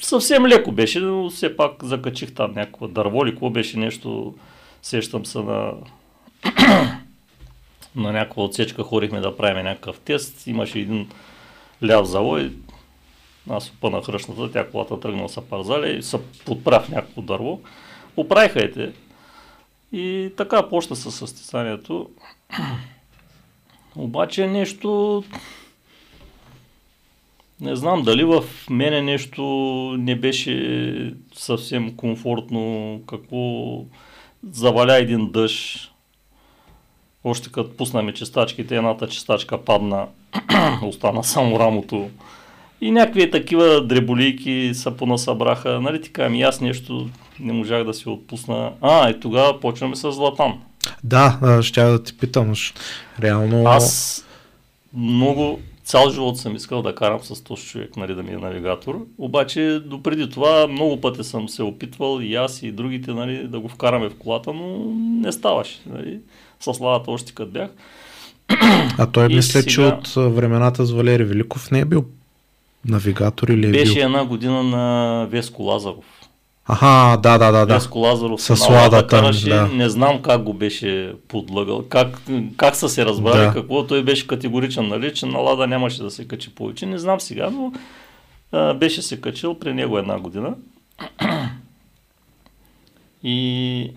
Съвсем леко беше, но все пак закачих там някакво дърво или какво беше нещо, сещам се на на някаква отсечка ходихме да правим някакъв тест, имаше един ляв завой, аз опънах ръчната, тя колата тръгнала са парзали и се подправих някакво дърво. Оправиха те. И така почна със състезанието. Обаче нещо... Не знам дали в мене нещо не беше съвсем комфортно, какво заваля един дъжд. Още като пуснаме чистачките, едната чистачка падна, остана само рамото. И някакви такива дреболийки са понасъбраха. Нали така, ами аз нещо не можах да си отпусна. А, и тогава почваме с Златан. Да, ще да ти питам. Реално... Аз много цял живот съм искал да карам с този човек, нали, да ми е навигатор. Обаче допреди това много пъти съм се опитвал и аз и другите нали, да го вкараме в колата, но не ставаше. Нали. С лавата още като бях. А той мисля, сега... че от времената с Валери Великов не е бил навигатор или е Беше бил? една година на Веско Лазаров. Аха, да, да, да. да. Веско Лазаров с караше, да. не знам как го беше подлъгал, как, как са се разбрали, да. какво той беше категоричен, нали, че на лада нямаше да се качи повече, не знам сега, но а, беше се качил при него една година. И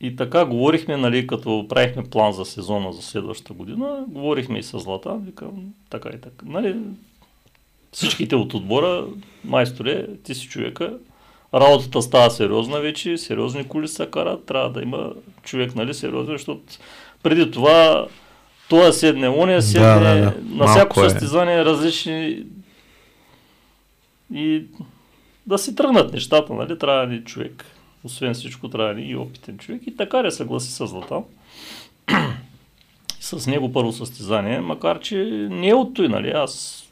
И така говорихме, нали, като правихме план за сезона за следващата година, говорихме и с Злата, викам така и така. Нали, всичките от отбора, майсторе, ти си човека, работата става сериозна вече, сериозни коли се карат, трябва да има човек, нали, сериозен, защото преди това това седне, ония седне, да, да, да. на всяко е. състезание различни и да си тръгнат нещата, нали, трябва ни човек освен всичко трябва да и опитен човек. И така не съгласи с Златан. с него първо състезание, макар че не е от той, нали? Аз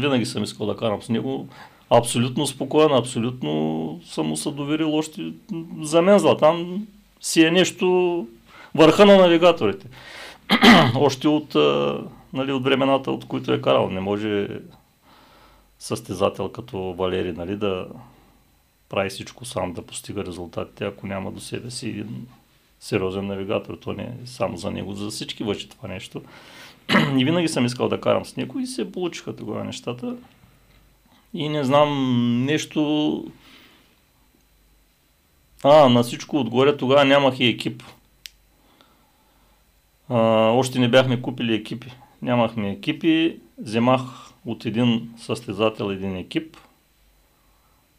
винаги съм искал да карам с него абсолютно спокоен, абсолютно съм му се доверил още за мен Златан си е нещо върха на навигаторите. още от, нали, от времената, от които е карал. Не може състезател като Валери нали, да, прави всичко сам да постига резултатите, ако няма до себе си един сериозен навигатор. То не е само за него, за всички въжи това нещо. И винаги съм искал да карам с него и се получиха тогава нещата. И не знам, нещо... А, на всичко отгоре тогава нямах и екип. А, още не бяхме купили екипи. нямахме екипи, вземах от един състезател един екип.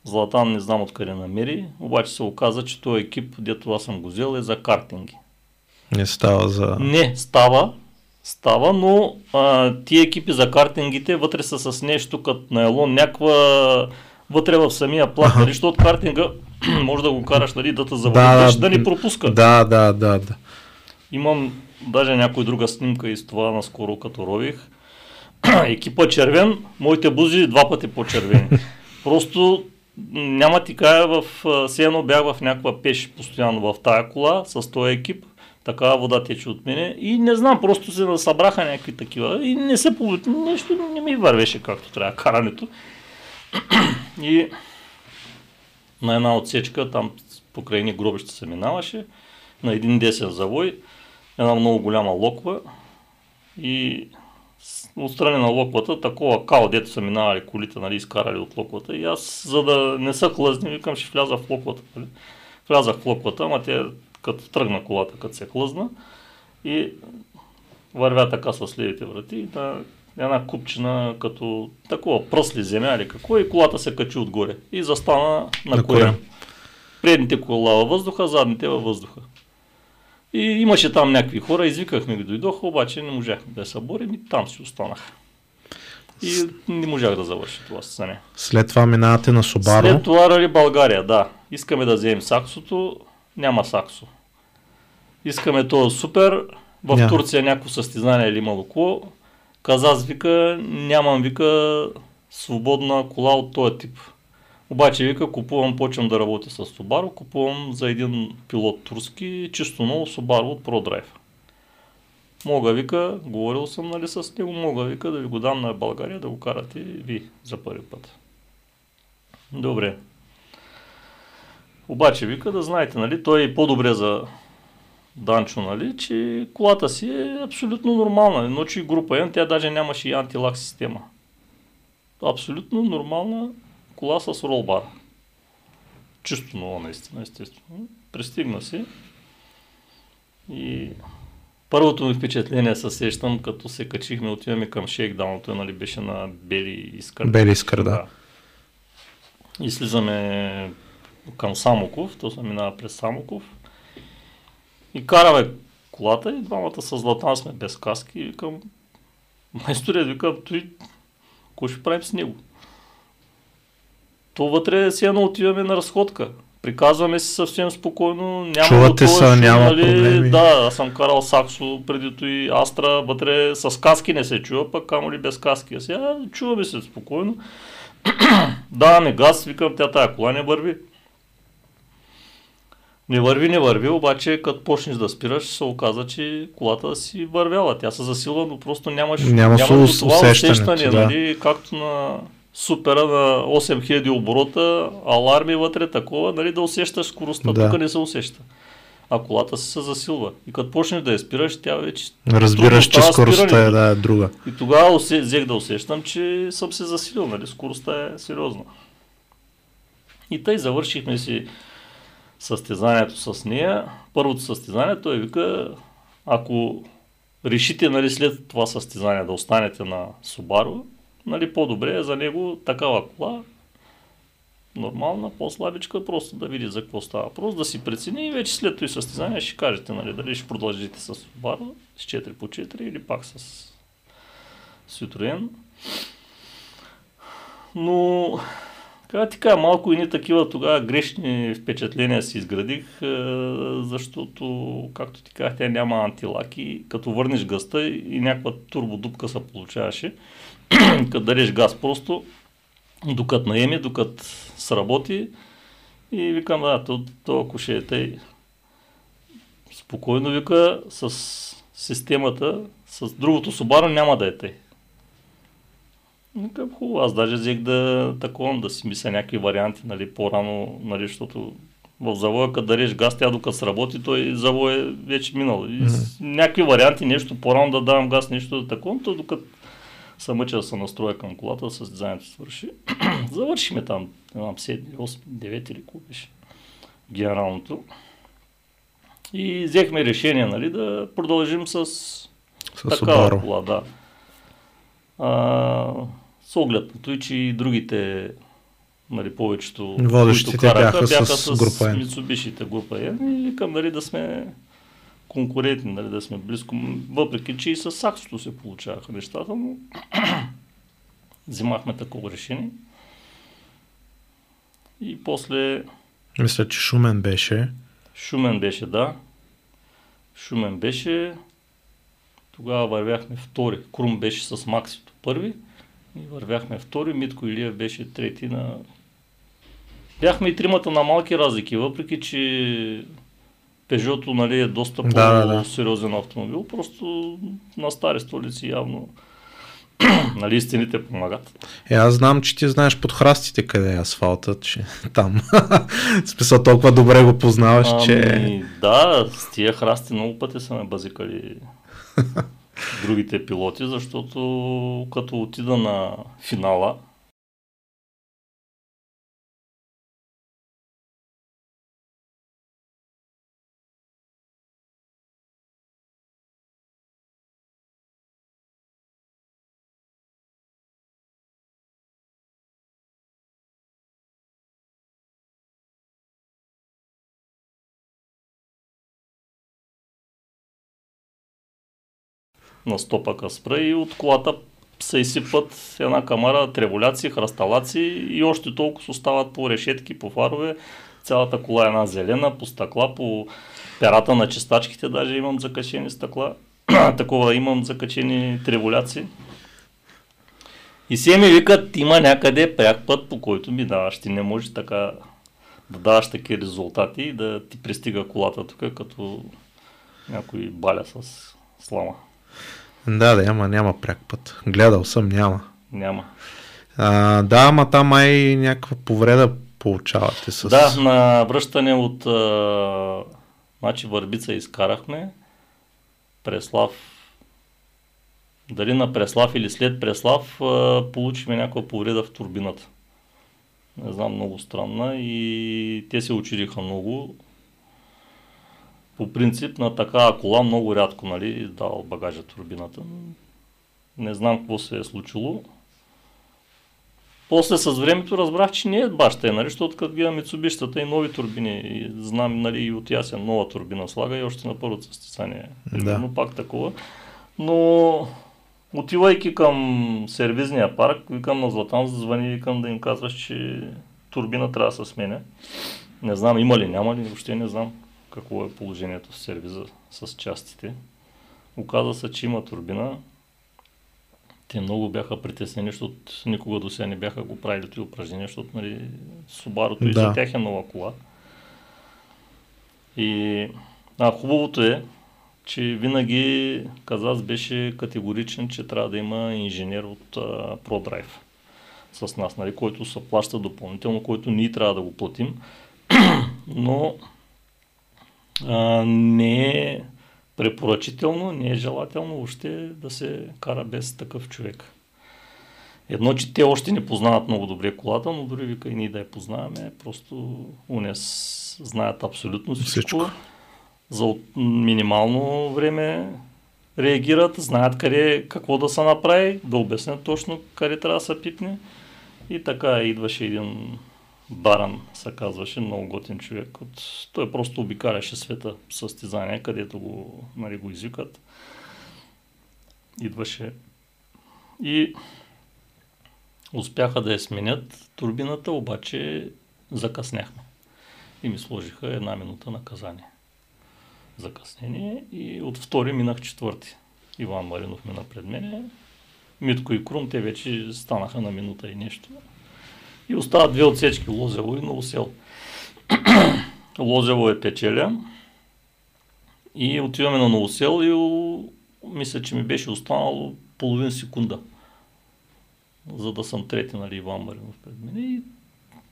Златан не знам откъде намери, обаче се оказа, че този екип, дето аз съм го взел, е за картинги. Не става за... Не, става, става, но а, тия екипи за картингите вътре са с нещо като найлон, някаква вътре в самия плат, нали, защото картинга може да го караш, нали, да те заводи, да, да, ни пропуска. Да, да, да, да. Имам даже някой друга снимка и с това наскоро като рових. Екипа червен, моите бузи два пъти по-червени. Просто няма ти кая в... Все едно бях в някаква пеш постоянно в тая кола с този екип. Такава вода тече от мене и не знам, просто се събраха някакви такива и не се получи, нещо не ми вървеше както трябва карането. и на една отсечка, там покрай ни гробища се минаваше, на един десен завой, една много голяма локва и отстрани на локвата, такова као, дето са минавали колите, нали, изкарали от локвата. И аз, за да не са хлъзни, викам, ще вляза в локвата. Нали. Влязах в локвата, ама те като тръгна колата, като се хлъзна и вървя така с левите врати на една купчина като такова пръсли земя или какво и колата се качи отгоре и застана на, на корем. Предните кола във въздуха, задните във въздуха. И имаше там някакви хора, извикахме ги, дойдоха, обаче не можахме да се борим и там си останах. И не можах да завърша това състезание. След това минавате на Субаро? След това Рали България, да. Искаме да вземем Саксото, няма Саксо. Искаме то супер, в yeah. Турция някакво състезание или има какво. Казаз вика, нямам вика свободна кола от този тип. Обаче вика, купувам, почвам да работя с Subaru, купувам за един пилот турски, чисто ново Subaru от ProDrive. Мога, вика, говорил съм нали с него, мога, вика, да ви го дам на България, да го карате ви за първи път. Добре. Обаче, вика, да знаете, нали, той е по-добре за Данчо, нали, че колата си е абсолютно нормална. Но че група N, тя даже нямаше и антилак система. Абсолютно нормална кола с ролбар. Чисто много наистина, естествено. Пристигна си и първото ми впечатление се сещам, като се качихме, отиваме към шейкдаун, той нали беше на Бели Искър. Бели Искър, да. И слизаме към Самоков, то се минава през Самоков. И караме колата и двамата с Златан сме без каски и викам, майсторе, викам, той, какво ще правим с него? То вътре си едно отиваме на разходка. Приказваме си съвсем спокойно, няма Чувате са, няма нали, проблеми. Да, аз съм карал Саксо преди и Астра, вътре с каски не се чува, пък камо ли без каски. А сега чуваме се спокойно. Даваме газ, викам, тя тая кола не върви. Не върви, не върви, обаче като почнеш да спираш, се оказа, че колата си вървяла. Тя се засилва, но просто нямаш, няма, това усещане, да. нали, както на супера на 8000 оборота, аларми вътре, такова, нали, да усещаш скоростта, да. тук не се усеща. А колата си се засилва. И като почнеш да я спираш, тя вече. Разбираш, че скоростта е, да, е друга. И тогава усе, взех да усещам, че съм се засилил, нали, скоростта е сериозна. И тъй завършихме си състезанието с нея. Първото състезание той вика, ако решите нали, след това състезание да останете на Subaru, нали, по-добре е за него такава кола, нормална, по-слабичка, просто да види за какво става. Просто да си прецени и вече след това състезание ще кажете, нали, дали ще продължите с Subaru с 4 по 4 или пак с Citroen. Но така ти кажа, малко и не такива тогава грешни впечатления си изградих, е, защото, както ти казах, тя няма антилаки. Като върнеш гъста и някаква турбодупка се получаваше, като дадеш газ просто, докато наеме, докато сработи. И викам, да, то, то ако ще е тъй спокойно вика, с системата, с другото Subaru няма да е тъй. Викам, хубаво, аз даже взех да таковам, да си мисля някакви варианти, нали, по-рано, нали, защото в завоя, като дареш газ, тя докато сработи, той завой е вече минал. И mm-hmm. някакви варианти, нещо по-рано да давам газ, нещо да таковам, то докато се мъча да се настроя към колата, с дизайнето свърши. Завършихме там, не знам, 7, 8, 9 или какво беше генералното. И взехме решение, нали, да продължим с, с такава кола, да. А, с оглед на той, че и другите нали, повечето, Водещите които караха, бяха бяха с с, група. Митсубишите група N и викам нали, да сме конкурентни, нали, да сме близко, въпреки че и с Саксото се получаваха нещата, но взимахме такова решение. И после Мисля, че Шумен беше. Шумен беше, да. Шумен беше. Тогава вървяхме втори. Крум беше с Максито първи. И вървяхме втори. Митко Илиев беше трети на... Бяхме и тримата на малки разлики, въпреки че Пежото нали, е доста Да, да, да. по-сериозен автомобил. Просто на стари столици явно нали, истините помагат. Е, аз знам, че ти знаеш под храстите къде е асфалтът, че там. Смисъл толкова добре го познаваш, че... Ами, да, с тия храсти много пъти са ме базикали другите пилоти, защото като отида на финала, на стопака спра и от колата се изсипват една камара треволяци, храсталаци и още толкова остават по решетки, по фарове. Цялата кола е една зелена, по стъкла, по перата на чистачките даже имам закачени стъкла. Такова имам закачени треволяци. И все ми викат, има някъде пряк път, по който ми даваш. Ти не можеш така да даваш такива резултати и да ти пристига колата тук, като някой баля с слама. Да, да, ама няма пряк път. Гледал съм, няма. Няма. А, да, ама там май някаква повреда получавате с... Да, на връщане от а, значи Върбица изкарахме. Преслав дали на Преслав или след Преслав а, получихме някаква повреда в турбината. Не знам, много странна и те се учириха много. По принцип на такава кола много рядко нали, дава багажа турбината. Не знам какво се е случило. После с времето разбрах, че не е баща е, нали, защото като гледам Митсубищата и нови турбини, и знам нали, и от Ясен нова турбина слага и още на първото състезание. Да. Но пак такова. Но отивайки към сервизния парк, викам на Златан, звъни, викам да им казваш, че турбина трябва да се сменя. Не знам има ли, няма ли, въобще не знам какво е положението в сервиза с частите. Оказа се, че има турбина. Те много бяха притеснени, защото никога до сега не бяха го правили тези упражнения, защото нали, и Да. за тях е нова кола. И а, хубавото е, че винаги Казас беше категоричен, че трябва да има инженер от а, ProDrive с нас, нали, който се плаща допълнително, който ние трябва да го платим. Но а, не е препоръчително, не е желателно въобще да се кара без такъв човек. Едно, че те още не познават много добре колата, но дори вика и ние да я познаваме, просто уния с- знаят абсолютно всичко. Всичко. За минимално време реагират, знаят къде, какво да се направи, да обяснят точно къде трябва да се пипне. И така идваше един Баран, се казваше, много готин човек. От... Той просто обикаляше света в състезания, където го, нали, го извикат. Идваше и успяха да я сменят турбината, обаче закъсняхме. И ми сложиха една минута наказание. Закъснение и от втори минах четвърти. Иван Маринов мина пред мене. Митко и Крум, те вече станаха на минута и нещо. И остават две отсечки, Лозево и Новосел. Лозево е печеля. И отиваме на Новосел и мисля, че ми беше останало половин секунда. За да съм трети, нали, Иван Маринов пред мен. И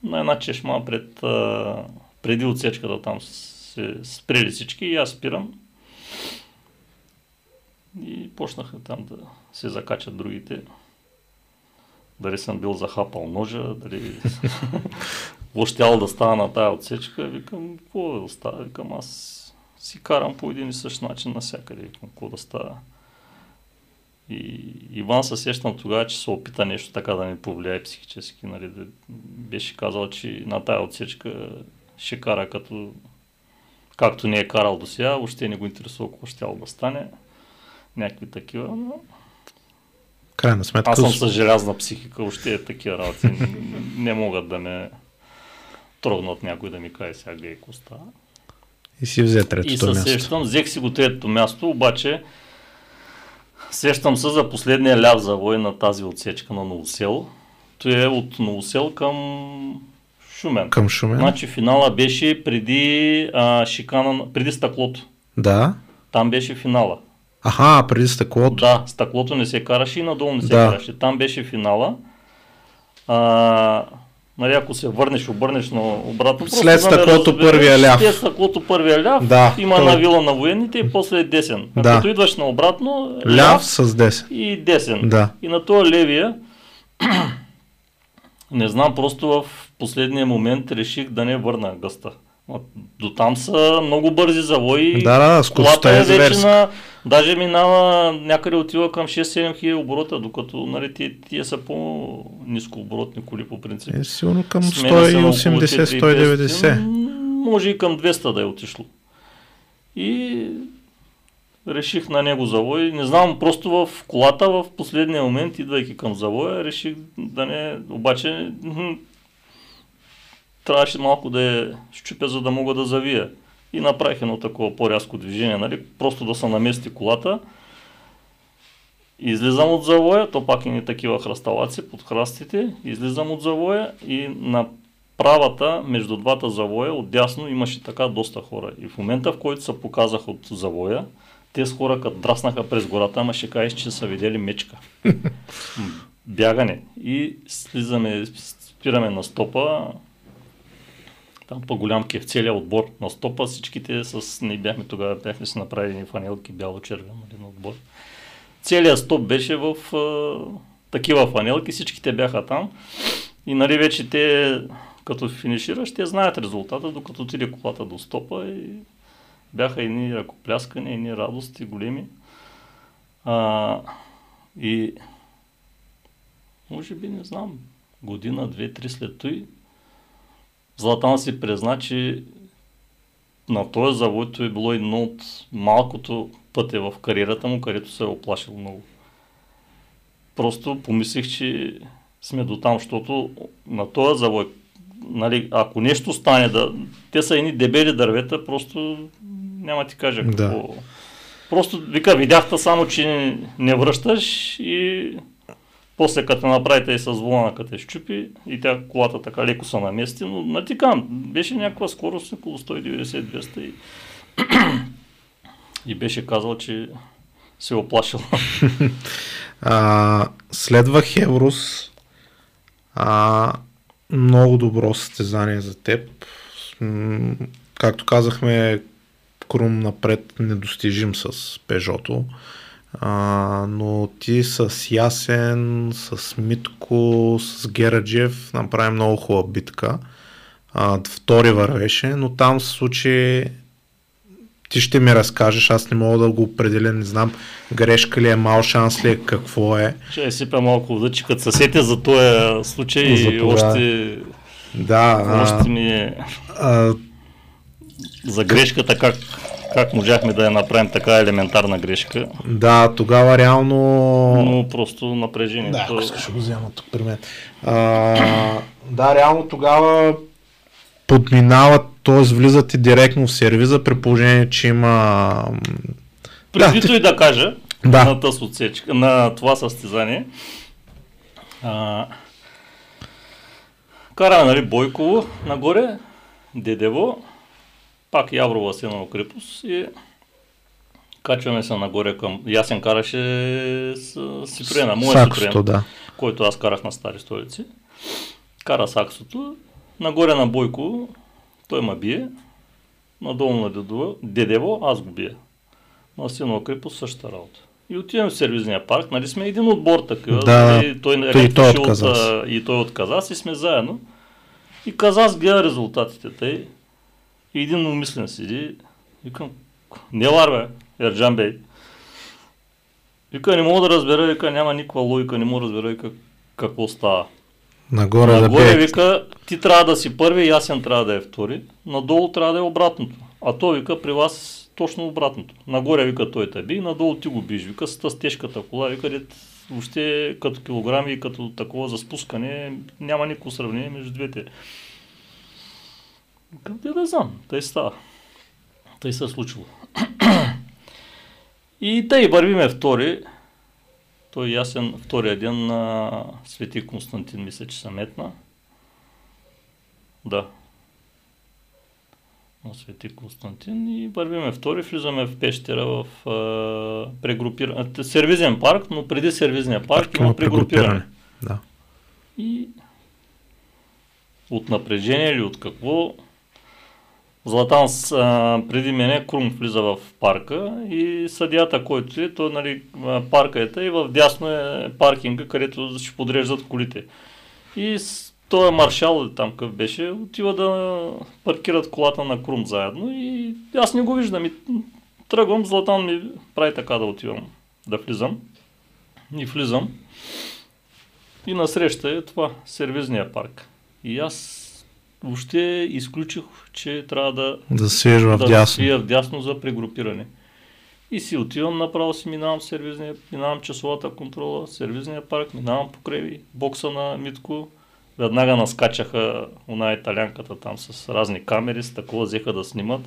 на една чешма пред, преди отсечката там се спрели всички и аз спирам. И почнаха там да се закачат другите. Дали съм бил захапал ножа, дали щяло да става на тая отсечка. Викам, какво да става? Викам, аз си карам по един и същ начин навсякъде. Викам, какво да става? И Иван се сещам тогава, че се опита нещо така да ни повлияе психически. Нали, да беше казал, че на тая отсечка ще кара като както не е карал до сега, въобще не го интересува какво ще да стане. Някакви такива, но Крайна сметка. аз съм с желязна психика, въобще е такива работи. не, могат да ме трогнат някой да ми каже сега гледай какво става. И си взе И третото се място. сещам, взех си го третото място, обаче сещам се за последния ляв завой на тази отсечка на Новосел. Той е от Новосел към Шумен. Към Шумен. Значи финала беше преди а, шикана, на- преди стъклото. Да. Там беше финала. Аха, преди стъклото. Да, стъклото не се караше и надолу не се Да. караше. Там беше финала. А, нали, ако се върнеш, обърнеш на обратно. След да стъклото първия ляв. След стъклото първия ляв. Да, има той- навила на военните и после е десен. А Да. като идваш на обратно, Ляв с 10. и десен. Да. И на този левия, не знам, просто в последния момент реших да не върна гъста. До там са много бързи завои. Да, да, скоростта Колата е е вече на... Даже минава някъде отива към 6-7 хиляди оборота, докато нали, тия, тия са по-низко оборотни коли по принцип. Е, сигурно към Сменя се на около 180-190. 450, м, Може и към 200 да е отишло. И реших на него завой. Не знам, просто в колата в последния момент, идвайки към завоя, реших да не... Обаче трябваше малко да я щупя, за да мога да завия. И направих едно такова по-рязко движение, нали? просто да се намести колата. Излизам от завоя, то пак и не такива хръсталаци под храстите. Излизам от завоя и на правата, между двата завоя, отдясно имаше така доста хора. И в момента, в който се показах от завоя, тези хора като драснаха през гората, ама ще кажеш, че са видели мечка. Бягане. И слизаме, спираме на стопа, там по-голям кеф, целият отбор на стопа, всичките с, не бяхме тогава, бяхме си направили фанелки бяло-червено нали, на отбор. Целият стоп беше в а, такива фанелки, всичките бяха там. И нали вече те, като финишираш, те знаят резултата, докато отиде колата до стопа и бяха едни ръкопляскания, едни радости големи. А, и може би, не знам, година, две, три след той, Златан си призна, че на този завод той е било едно от малкото пътя в кариерата му, където се е оплашил много. Просто помислих, че сме до там, защото на този завод, нали, ако нещо стане, да, те са едни дебели дървета, просто няма ти кажа Да. какво. Просто вика, видяхте само, че не връщаш и после като направите и с волана, като щупи и тя колата така леко се намести, но натикам, беше някаква скорост около 190-200 и, и беше казал, че се е оплашил. А, следва Хеврус. А, много добро състезание за теб. Както казахме, Крум напред недостижим с Пежото. А, но ти с Ясен, с Митко, с Гераджев направи много хубава битка. А, втори вървеше, но там се случи ти ще ми разкажеш, аз не мога да го определя, не знам грешка ли е, мал шанс ли е, какво е. Ще сипя малко вода, че като се сетя за този случай За и още, Да, още ми е а, за грешката, как, как можахме да я направим така елементарна грешка, да, тогава реално... но просто напрежение. Да, ако искаш го взема тук при мен. А, да, реално тогава подминават, т.е. влизате директно в сервиза, при положение, че има... м, Предвито Да, и да кажа Да. на, тъс отсечка, на това състезание. А, караме нали, Бойково нагоре, Дедево, пак Яврова Сенова крепост и качваме се нагоре към... Ясен караше с Сипрена, моя Сипрен, да. който аз карах на Стари столици. Кара Саксото, нагоре на Бойко, той ме бие, надолу на Дедево, Дедево аз го бия на Синова крепост същата работа. И отивам в сервизния парк, нали сме един отбор такива, Да, нали, той, той- и той рекваше от и той от Казас и сме заедно. И Казас гледа резултатите тъй E, един умислен седи. Викам, не лар бе, Ерджан бей. Вика, не мога да разбера, вика, няма никаква логика, не мога да разбера вика, какво става. Нагоре, Нагоре да вика, ти трябва да си първи, и ясен трябва да е втори. Надолу трябва да е обратното. А то вика, при вас точно обратното. Нагоре вика, той те би, надолу ти го биш. Вика, с тежката кола, вика, дет, въобще като килограми и като такова за спускане няма никакво сравнение между двете. Те да знам, тъй става. Тъй се е случило. и тъй вървиме втори. Той ясен втория ден на Свети Константин, мисля, че са метна. Да. На Свети Константин и вървиме втори, влизаме в пещера в а, прегрупиране. Сервизен парк, но преди сервизния парк, Парк има прегрупиране. Да. И от напрежение или от какво, Златан преди мене Крум влиза в парка и съдията, който е, то нали, парка е и в дясно е паркинга, където ще подреждат колите. И с този маршал там къв беше, отива да паркират колата на Крум заедно и аз не го виждам. И тръгвам, Златан ми прави така да отивам, да влизам. И влизам. И насреща е това, сервизния парк. И аз въобще изключих, че трябва да, Да свиеш в да дясно. свия вдясно за прегрупиране. И си отивам, направо си минавам сервизния, минавам часовата контрола, сервизния парк, минавам покрай бокса на Митко. Веднага наскачаха она италянката там с разни камери, с такова взеха да снимат.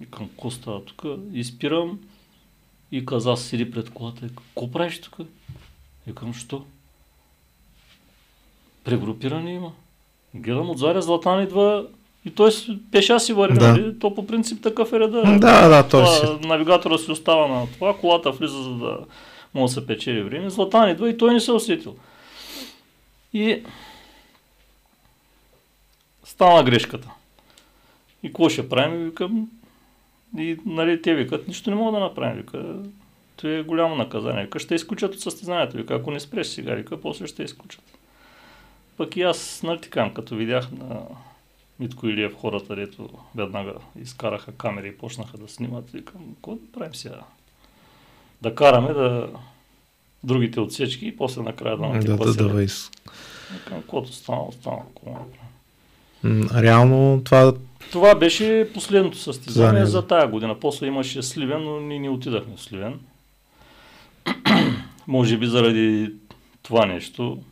И към какво става тук? И спирам и каза седи пред колата. Какво правиш тук? И към що? Прегрупиране има. Гледам отзаде Златан идва и той пеша си върви, Да. нали? То по принцип такъв е реда. Да, да, той си. навигатора си остава на това, колата влиза за да може да се печели време. Златан идва и той не се усетил. И стана грешката. И какво ще правим? Викам, и нали, те викат, нищо не мога да направим. Вика, това е голямо наказание. Вика, ще изключат от състезанието. Вика, ако не спреш сега, вика, после ще изключат. Пък и аз, нали казвам, като видях на Митко Илиев хората, дето веднага изкараха камери и почнаха да снимат, викам, какво да правим сега? Да караме да другите отсечки и после накрая да Да, натипа да, сега. да, въз. Викам, каквото да направим? М, Реално това Това беше последното състезание за тая година. После имаше Сливен, но ние не отидахме в Сливен. Може би заради това нещо.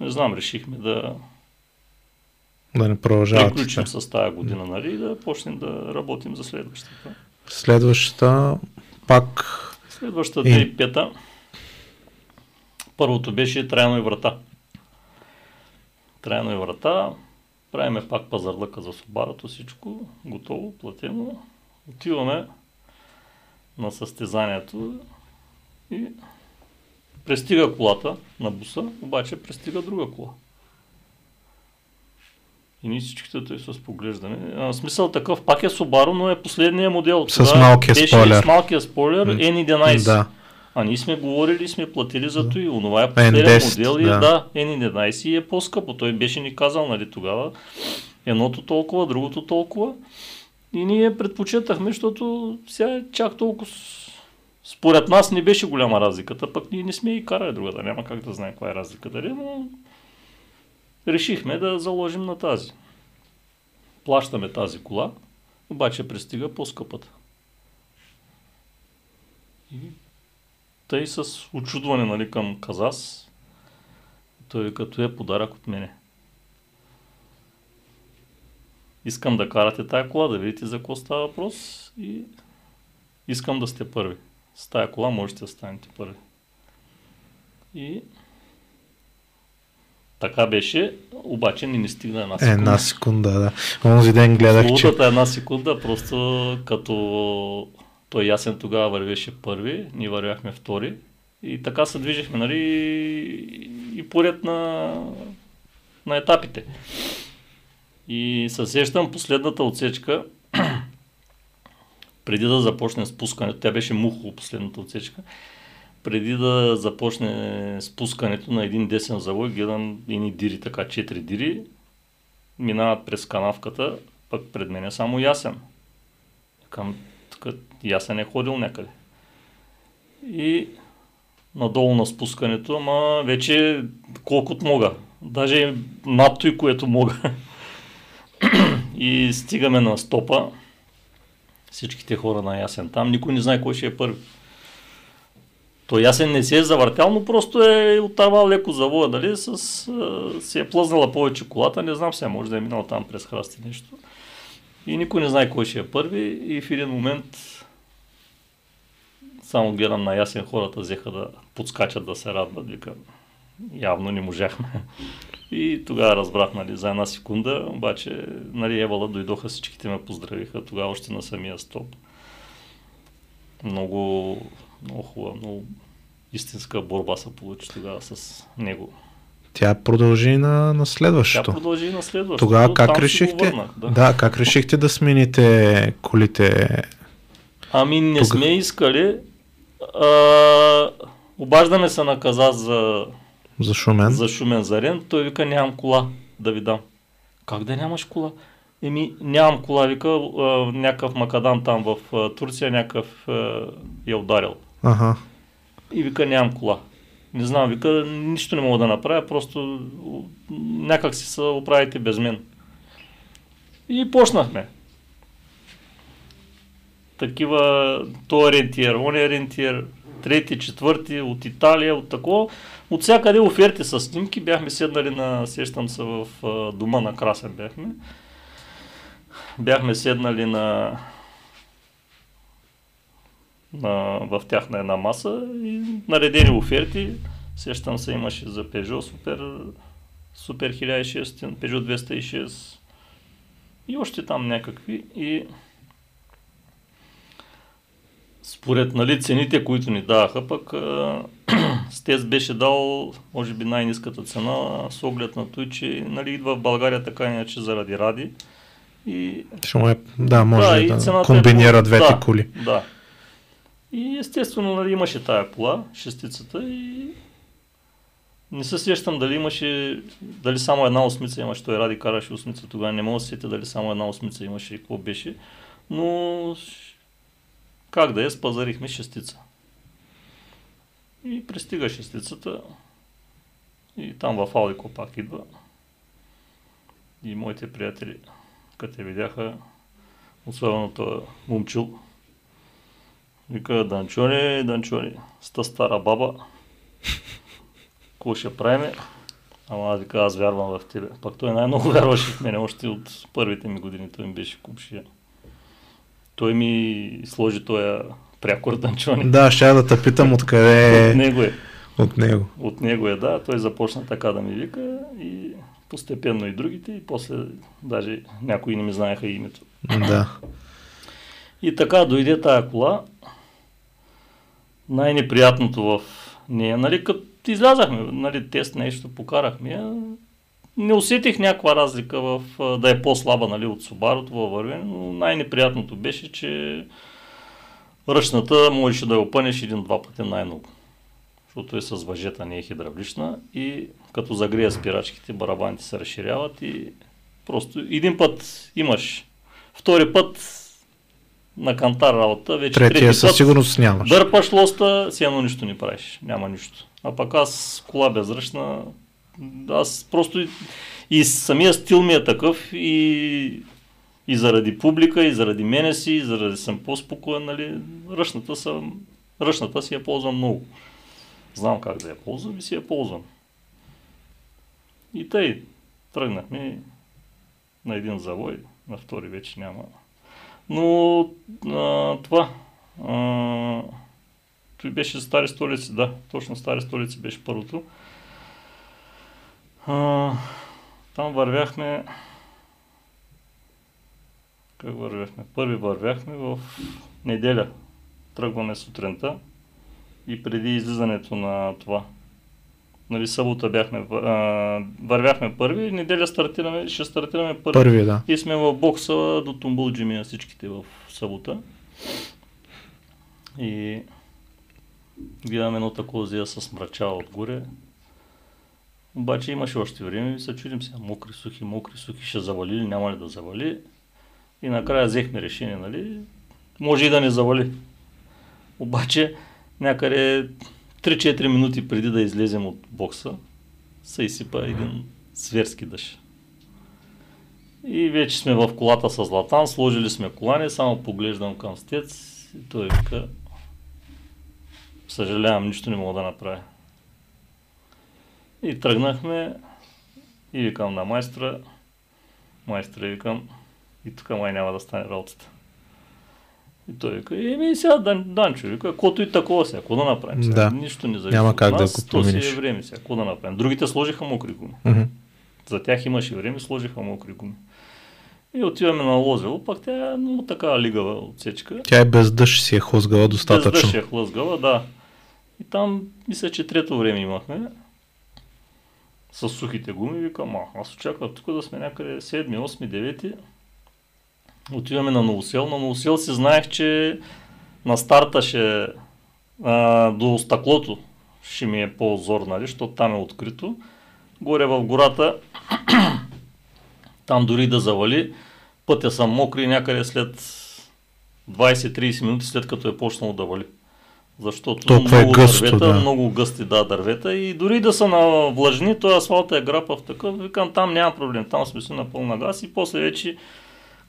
Не знам, решихме да да не продължава приключим така. с тая година, нали, и да почнем да работим за следващата. Следващата пак Следващата И- 2005 Първото беше трайно и врата. Трайно и врата. Правиме пак пазарлъка за Субарато, всичко готово, платено. Отиваме на състезанието и пристига колата на буса, обаче пристига друга кола. И ние всичките той с поглеждане. А, смисъл такъв, пак е Subaru, но е последния модел. С Тогава малкия беше спойлер. С малкия спойлер М, N11. да. А ние сме говорили, сме платили за той. Онова е последен N10, модел и да. да, N11 и е по-скъпо. Той беше ни казал, нали, тогава. Едното толкова, другото толкова. И ние предпочитахме, защото сега е чак толкова... Според нас не беше голяма разликата, пък ние не сме и карали другата. Няма как да знаем каква е разликата, но решихме да заложим на тази. Плащаме тази кола, обаче пристига по-скъпата. И тъй с очудване нали, към Казас, той като е подарък от мене. Искам да карате тая кола, да видите за какво става въпрос и искам да сте първи. С тая кола можете да станете първи. И така беше, обаче не ни стигна една секунда. Една секунда, да. Онзи ден гледах, че Слутата една секунда, просто като той ясен тогава вървеше първи, ние вървяхме втори и така се движихме, нали, и поред на, на етапите. И се сещам последната отсечка, преди да започне спускането, тя беше мухо последната отсечка, преди да започне спускането на един десен завой, гледам едни дири, така четири дири, минават през канавката, пък пред мен е само ясен. Към тук ясен е ходил някъде. и надолу на спускането, ама вече колкото мога. Даже надто и което мога. и стигаме на стопа. Всичките хора на Ясен там. Никой не знае кой ще е първи. То Ясен не се е завъртял, но просто е отървал леко завоя, дали с, а, се е плъзнала повече колата, не знам сега, може да е минал там през храсти нещо. И никой не знае кой ще е първи и в един момент само гледам на ясен хората взеха да подскачат да се радват, викам. Явно не можахме. И тогава разбрах, нали, за една секунда, обаче, нали, Евала дойдоха, всичките ме поздравиха, тогава още на самия стоп. Много, много хубава, много истинска борба се получи тогава с него. Тя продължи на, на следващото. Тя продължи на следващото. Тогава как Там решихте? върнах, да. да, как решихте да смените колите? Ами не Тога- сме искали. А, обаждаме се на Каза за, За Шумен? за Шумен Зарен. Той вика, нямам кола да ви дам. Как да нямаш кола? Еми, нямам кола, вика, някакъв макадам там в Турция, някакъв я ударил. Ага. И вика, нямам кола. Не знам, вика, нищо не мога да направя, просто някак си се оправите без мен. И почнахме. Такива, то ориентир, он е ориентир, трети, четвърти, от Италия, от такова. От всякъде оферти с снимки, бяхме седнали на, сещам се в дома на Красен бяхме. Бяхме седнали на на, в тях на една маса и наредени оферти. Сещам се, имаше за Peugeot Супер, Супер 1600, Peugeot 206 и още там някакви. И според нали, цените, които ни даваха, пък а, Стес беше дал, може би, най-низката цена с оглед на той, че нали, идва в България така иначе заради ради. И му е, да, може и да, цената комбинира е, двете да, коли. Да. И естествено нали, имаше тая кола, шестицата и не се сещам дали имаше, дали само една осмица имаше, той Ради караше осмица, тогава не мога да се сетя дали само една осмица имаше и какво беше, но как да е, спазарихме шестица. И пристига шестицата и там в Алико пак идва. И моите приятели, като те видяха, особено този момчил, вика, Данчони, Данчони, с та стара баба, какво ще правиме? Ама аз вика, аз вярвам в тебе. Пак той най-много вярваше в мене, още от първите ми години, той ми беше купшия. Той ми сложи този прякор Данчони. Да, ще да те питам откъде От е него е. от него. От него е, да. Той започна така да ми вика и постепенно и другите и после даже някои не ми знаеха името. Да. И така дойде тая кола. Най-неприятното в нея, нали, като излязахме, нали, тест нещо покарахме, я, не усетих някаква разлика в, да е по-слаба нали, от Субарото във вървене, но най-неприятното беше, че ръчната можеше да я опънеш един-два пъти най-много. Защото е с въжета, не е хидравлична и като загрея спирачките, барабаните се разширяват и просто един път имаш, втори път на кантар работа, вече Третия трети със път сигурност нямаш. дърпаш лоста, си едно нищо не правиш, няма нищо. А пък аз кола безръчна, аз просто и, самия стил ми е такъв и, и заради публика, и заради мене си, и заради съм по-спокоен, нали, ръчната, съм, ръчната си я ползвам много. Знам как да я ползвам и си я ползвам. И тъй, тръгнахме на един завой, на втори вече няма. Но а, това, а, той беше Стари столици, да, точно Стари столици беше първото. А, там вървяхме, как вървяхме? Първи вървяхме в неделя. Тръгваме сутринта и преди излизането на това. Нали, събота бяхме, а, вървяхме първи, неделя стартираме, ще стартираме първи. Първи, да. И сме в бокса до Тумбълджими на всичките в събота. И гледаме едно такова зия с мрачава отгоре. Обаче имаше още време и се чудим сега, мокри, сухи, мокри, сухи, ще завали ли, няма ли да завали. И накрая взехме решение, нали, може и да не завали. Обаче някъде 3-4 минути преди да излезем от бокса, се изсипа един зверски дъжд. И вече сме в колата с Златан, сложили сме колани, само поглеждам към стец и той вика, съжалявам, нищо не мога да направя. И тръгнахме и викам на майстра, майстра викам, и тук май няма да стане работата. И той вика, еми сега Дан, Данчо, вика, каквото и такова сега, какво да направим сега? Да. Нищо не зависи Няма от как да нас, го то си е време сега, какво да направим? Другите сложиха мокри гуми. Мгм. За тях имаше време, сложиха мокри гуми. И отиваме на Лозево, пак тя е много така лигава отсечка. Тя е без дъжд си е хлъзгала Без достатъчно. дъжд е хлъзгава, да. И там, мисля, че трето време имахме. С сухите гуми, викам, а, аз очаквах тук да сме някъде 7, 8, 9. Отиваме на Новосел. На Новосел си знаех, че на старта ще а, до стъклото ще ми е по-зор, нали, защото там е открито. Горе в гората, там дори да завали, пътя съм мокри някъде след 20-30 минути след като е почнало да вали. Защото Толкова е много гъсто, дървета, да. много гъсти да, дървета и дори да са на влажни, този асфалт е грапав такъв, викам там няма проблем, там сме си на пълна газ и после вече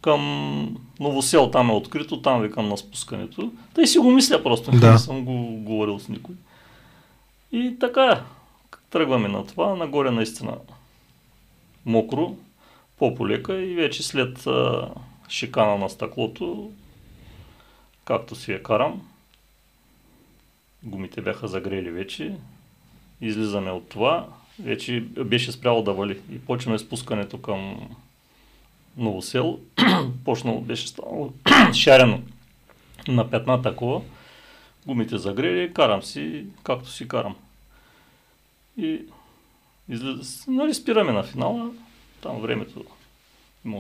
към Новосел там е открито, там викам на спускането. Тъй си го мисля просто, Да. не съм го говорил с никой. И така, тръгваме на това, нагоре наистина мокро, по-полека и вече след а, шикана на стъклото, както си я карам, гумите бяха загрели вече, излизаме от това, вече беше спряло да вали. И почваме спускането към Новосел, почнало беше станало шарено на петна такова, гумите загрели, карам си, както си карам. И излиза, нали, спираме на финала, там времето,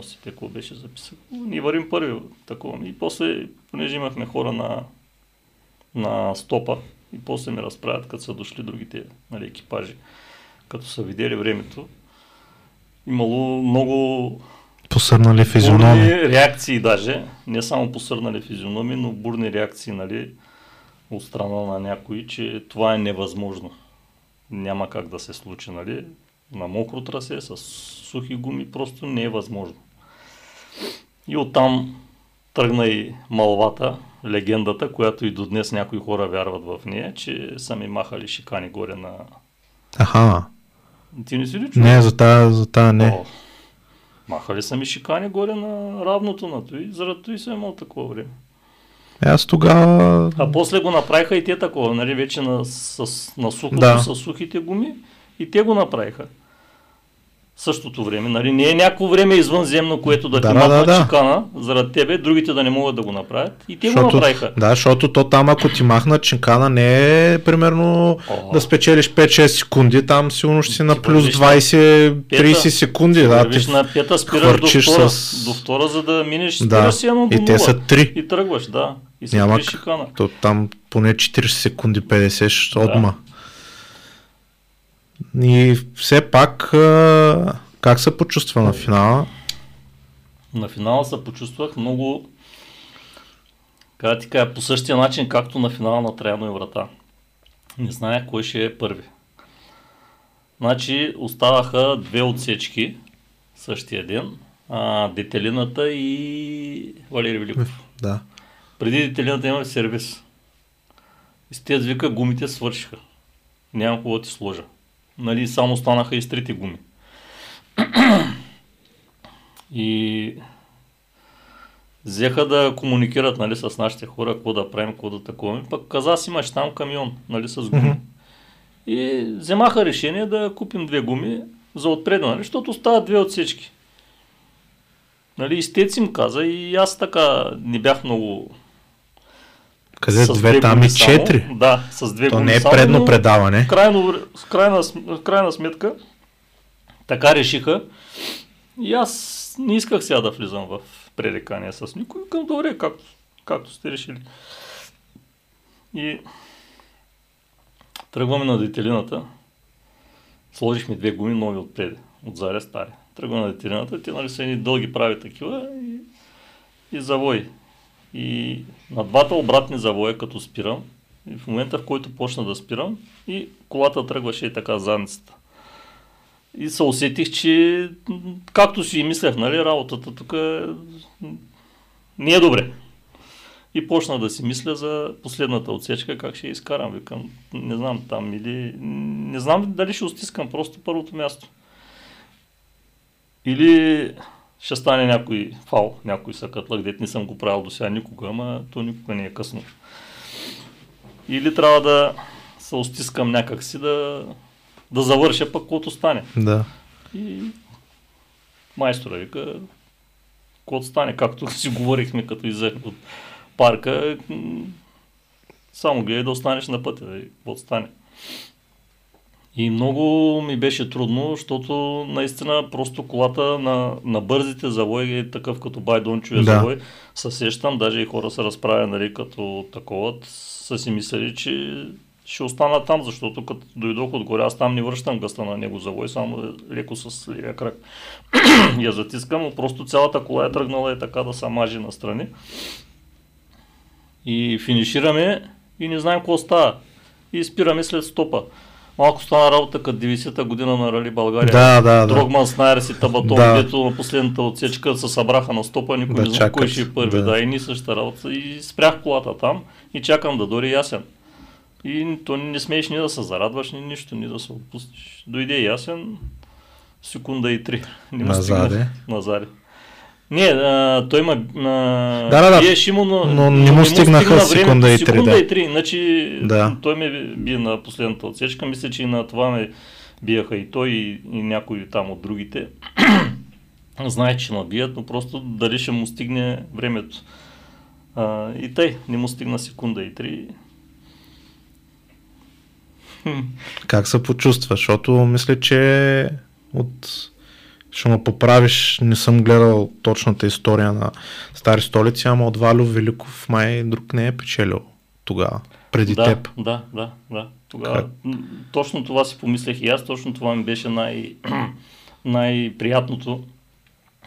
си какво беше записано. Ние вървим първи такова. И после, понеже имахме хора на, на стопа, и после ми разправят, като са дошли другите нали, екипажи, като са видели времето, имало много Посърнали физиономи. бурни реакции даже, не само посърнали физиономи, но бурни реакции, нали, от страна на някои, че това е невъзможно. Няма как да се случи, нали, на мокро трасе, с сухи гуми, просто не е възможно. И оттам тръгна и малвата, легендата, която и до днес някои хора вярват в нея, че са ми махали шикани горе на... Аха. Ти не си ли чул? Не, за тая, за тая не. О, махали са ми шикани горе на равното на той, заради той съм имал такова време. Е, Аз тогава... А после го направиха и те такова, нали, вече на, с, на сухото, Да. с сухите гуми и те го направиха. Същото време, нали, не е някакво време извънземно, което да, Да, ти да, махнат да, да. заради тебе, другите да не могат да го направят и те го Защото, направиха. да, защото то там, ако ти махнат чинкана, не е примерно О. да спечелиш 5-6 секунди, там сигурно ще си на плюс вървиш на 20-30 пета, секунди. Да, ти, на пета, спираш до втора, с- до втора, за да минеш, Да, спираш си едно до и те са три. И тръгваш, да. И Няма шикана. то, там поне 40 секунди 50 ще Да. И все пак, как се почувства на финала? На финала се почувствах много, как ти кажа, по същия начин, както на финала на Траяно и врата. Не знаех кой ще е първи. Значи оставаха две отсечки същия ден. А, Детелината и Валери Великов. Да. Преди детелината има сервис. И с тези вика гумите свършиха. Нямам какво да ти сложа. Нали, само станаха и с трите гуми. и взеха да комуникират нали, с нашите хора, какво да правим, какво да такова. Пък каза си имаш там камион нали, с гуми. И вземаха решение да купим две гуми за отпреда, нали, защото остават две отсечки. Нали, изтец им каза и аз така не бях много Къде с две, там и четири. Да, с две То не е само, предно но предаване. В, крайно, вр- в, крайна, в крайна сметка така решиха. И аз не исках сега да влизам в пререкания с никой. Към добре, както, както сте решили. И тръгваме на детелината. Сложихме две гуми нови отпреди, от заря стари. Тръгваме на детелината, те нали са едни дълги прави такива и, и завой. И на двата обратни завоя, като спирам, И в момента, в който почна да спирам, и колата тръгваше и така задницата. И се усетих, че както си и мислех, нали, работата тук е... не е добре. И почна да си мисля за последната отсечка, как ще я изкарам. Викам, не знам там или... Не знам дали ще остискам просто първото място. Или ще стане някой фал, някой съкатлък, дет не съм го правил до сега никога, ама то никога не е късно. Или трябва да се остискам някакси да, да завърша пък каквото стане. Да. И майстора вика, каквото стане, както си говорихме като иззех от парка, само гледай да останеш на пътя, каквото стане. И много ми беше трудно, защото наистина просто колата на, на бързите завои, е такъв като Байдончовия да. завой, се сещам, даже и хора се разправя, нали, като такова, са си мислили, че ще остана там, защото като дойдох отгоре, аз там не връщам гъста на него завой, само леко с левия крак я затискам, но просто цялата кола е тръгнала и така да се мажи настрани. И финишираме и не знаем какво става. И спираме след стопа. Малко стана работа като 90-та година на Рали България. Да, да, да. Дрогман с Найерс и Табатон, да. където на последната отсечка се събраха на стопа, никой да, не знае кой ще е първи. Да. да, и ни същата работа. И спрях колата там и чакам да дори ясен. И то не смееш ни да се зарадваш, ни нищо, ни да се отпустиш. Дойде ясен, секунда и три. Не Назаде. Назаде. Не, а, той има... А, да, да, да. Шимо, но, но не му стигнаха секунда и три. Секунда да. и три. Значи, да. той ме бие на последната отсечка. Мисля, че и на това ме биеха и той и, и някои там от другите. Знае, че набият, но просто дали ще му стигне времето. А, и тъй, не му стигна секунда и три. Как се почувства? Защото мисля, че от ще ме поправиш, не съм гледал точната история на Стари столици, ама от Валю Великов май друг не е печелил тогава, преди да, теб. Да, да, да. Тогава точно това си помислех и аз, точно това ми беше най- най-приятното,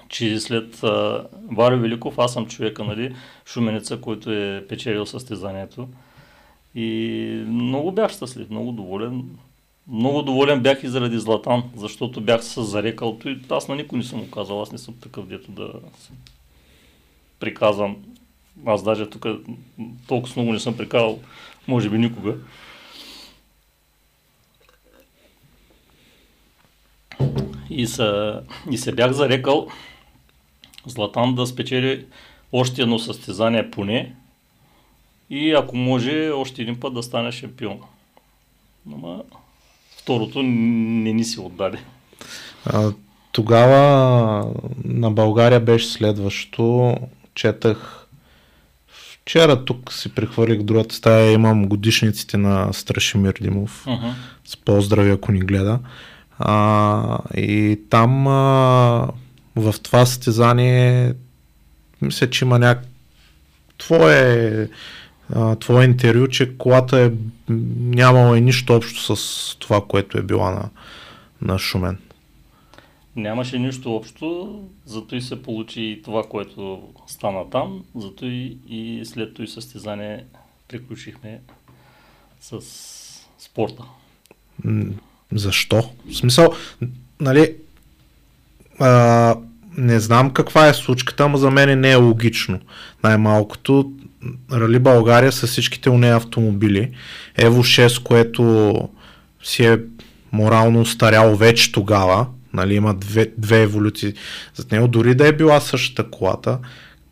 че след uh, Валю Великов аз съм човека, нали, шуменеца, който е печелил състезанието. И много бях щастлив, много доволен. Много доволен бях и заради Златан, защото бях се зарекал. И аз на никой не съм му казал, аз не съм такъв, дето да приказвам. Аз даже тук толкова много не съм приказал, може би никога. И се, и се бях зарекал Златан да спечели още едно състезание поне и ако може още един път да стане шампион. Ама второто не ни се отдаде. А, тогава на България беше следващо. Четах Вчера тук си прехвърлих другата стая, имам годишниците на Страшимир Димов. Uh-huh. С поздрави, ако ни гледа. А, и там а, в това състезание мисля, че има някак твое а, твое интервю, че колата е нямала и нищо общо с това, което е била на, на Шумен. Нямаше нищо общо, зато и се получи и това, което стана там, зато и, и след това състезание приключихме с спорта. Защо? В смисъл, нали, а, не знам каква е случката, но за мен не е логично. Най-малкото Рали България с всичките у нея автомобили. Ево 6, което си е морално устаряло вече тогава, нали, има две, две еволюции зад него, дори да е била същата колата,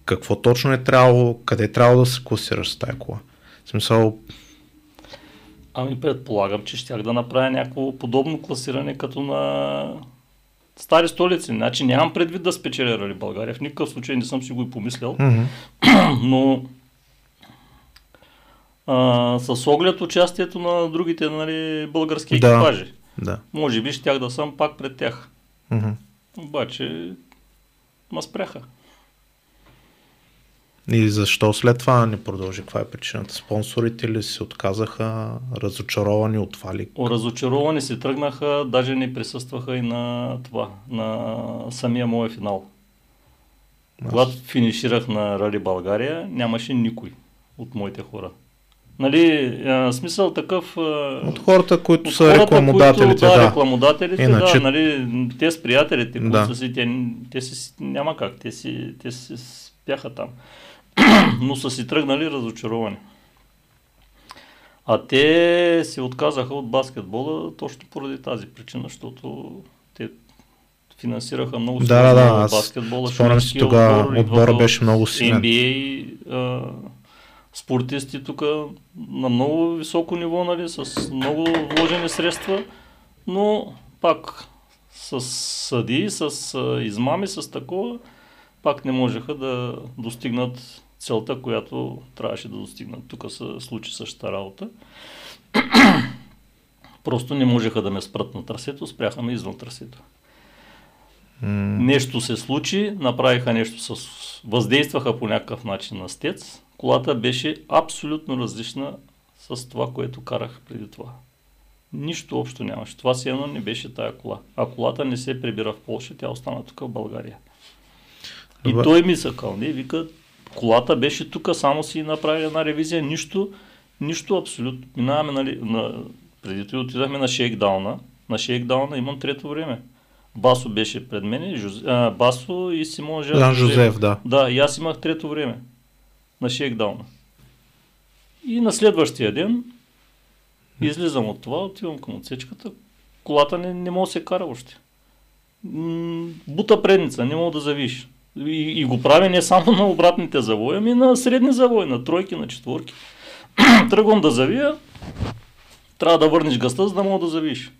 какво точно е трябвало, къде е трябвало да се класираш с тази кола? В смисъл... Ами предполагам, че щях да направя някакво подобно класиране като на стари столици. Значи нямам предвид да спечеля Рали България. В никакъв случай не съм си го и помислял. Mm-hmm. Но а, с оглед участието на другите нали, български екипажи. Да, да. Може би щях да съм пак пред тях. Mm-hmm. Обаче ма спряха. И защо след това не продължи? Каква е причината? Спонсорите ли се отказаха, разочаровани от това ли? Разочаровани се тръгнаха, даже не присъстваха и на това, на самия мой финал. Аз... Когато финиширах на Рали България, нямаше никой от моите хора. Нали, а, смисъл такъв... А, От хората, които от са хората, рекламодателите, които, да, да. рекламодателите, Иначе- да, нали, те с приятелите, които Да. са си, те, те си, няма как, те си, те си спяха там. Но са си тръгнали разочаровани. А те се отказаха от баскетбола точно поради тази причина, защото те финансираха много Да, да, да, баскетбола. спомням си тогава, отбор, отбора беше много силен. NBA, а, спортисти тук на много високо ниво, нали, с много вложени средства, но пак с съдии, с измами, с такова, пак не можеха да достигнат целта, която трябваше да достигнат. Тук се случи същата работа. Просто не можеха да ме спрат на трасето, спряха ме извън трасето. М, Нещо се случи, направиха нещо с... въздействаха по някакъв начин на стец. Колата беше абсолютно различна с това, което карах преди това. Нищо общо нямаше. Това си едно не беше тая кола. А колата не се прибира в Польша, тя остана тук в България. И той ми съкал, не, вика, колата беше тук, само си направи една ревизия, нищо, нищо абсолютно. Минаваме, нали, на, преди това отидахме на шейкдауна. На шейкдауна имам трето време. Басо беше пред мен, Жоз... а, Басо и Симон Жан Жозеф, да. Да, и аз имах трето време на шейкдауна. И на следващия ден излизам от това, отивам към отсечката, колата не, не мога да се кара. М, Бута предница, не мога да завиш. И, и го прави не само на обратните завои, ами на средни завои, на тройки, на четворки. Тръгвам да завия, трябва да върнеш гъста, за да мога да завиш.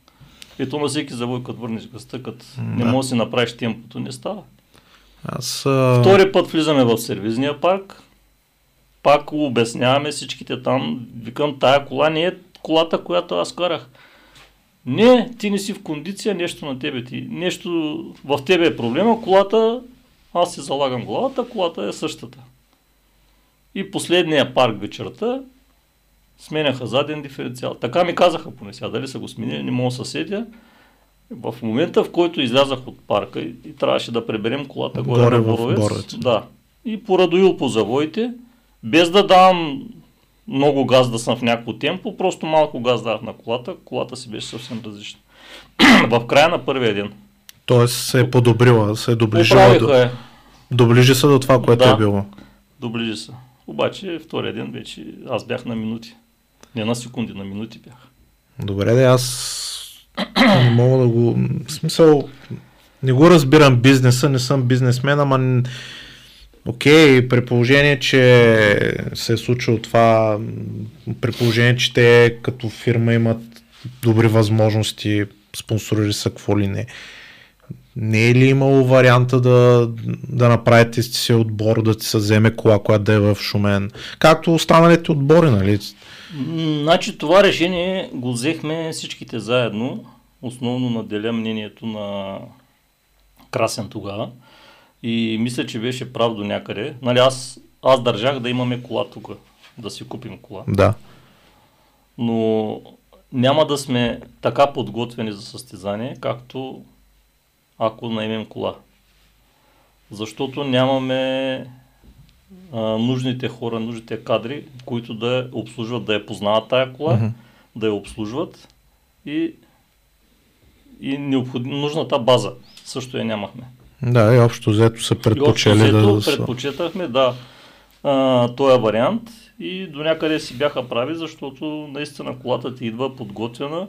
И то на всеки завой, като върнеш гъста, като не можеш да си направиш темпото, не става. Аз... Втори път влизаме в сервизния парк, пак обясняваме всичките там, викам, тая кола не е колата, която аз карах. Не, ти не си в кондиция, нещо на тебе ти. Нещо в тебе е проблема, колата, аз си залагам главата, колата е същата. И последния парк вечерта сменяха заден диференциал. Така ми казаха поне сега, дали са го сменили, не мога да се сетя. В момента, в който излязах от парка и, и трябваше да преберем колата горе, Горе в Боровец, Боровец. да, и порадоил по завоите, без да давам много газ да съм в някакво темпо, просто малко газ давах на колата, колата си беше съвсем различна. в края на първия ден. Тоест се е подобрила, се е доближила до, е, доближи се до това, което Да. е било. доближи се. Обаче втория ден вече аз бях на минути. Не на секунди, на минути бях. Добре, да аз не мога да го... В смисъл, не го разбирам бизнеса, не съм бизнесмен, ама... Окей, при положение, че се е случило това, при положение, че те като фирма имат добри възможности, спонсорили са какво ли не. Не е ли имало варианта да, да направите си отбор, да ти се вземе кола, която да е в Шумен? Както останалите отбори, нали? Значи това решение го взехме всичките заедно, основно наделя мнението на Красен тогава. И мисля, че беше прав до някъде. Нали, аз, аз държах да имаме кола тук, да си купим кола. Да. Но няма да сме така подготвени за състезание, както ако наймем кола. Защото нямаме а, нужните хора, нужните кадри, които да я обслужват, да я познават тая кола, Мгм. да я обслужват и, и необходим, нужната база също я нямахме. Да, и общо взето са И общо предпочели взето да са. предпочетахме, да, а, този вариант и до някъде си бяха прави, защото наистина колата ти идва подготвена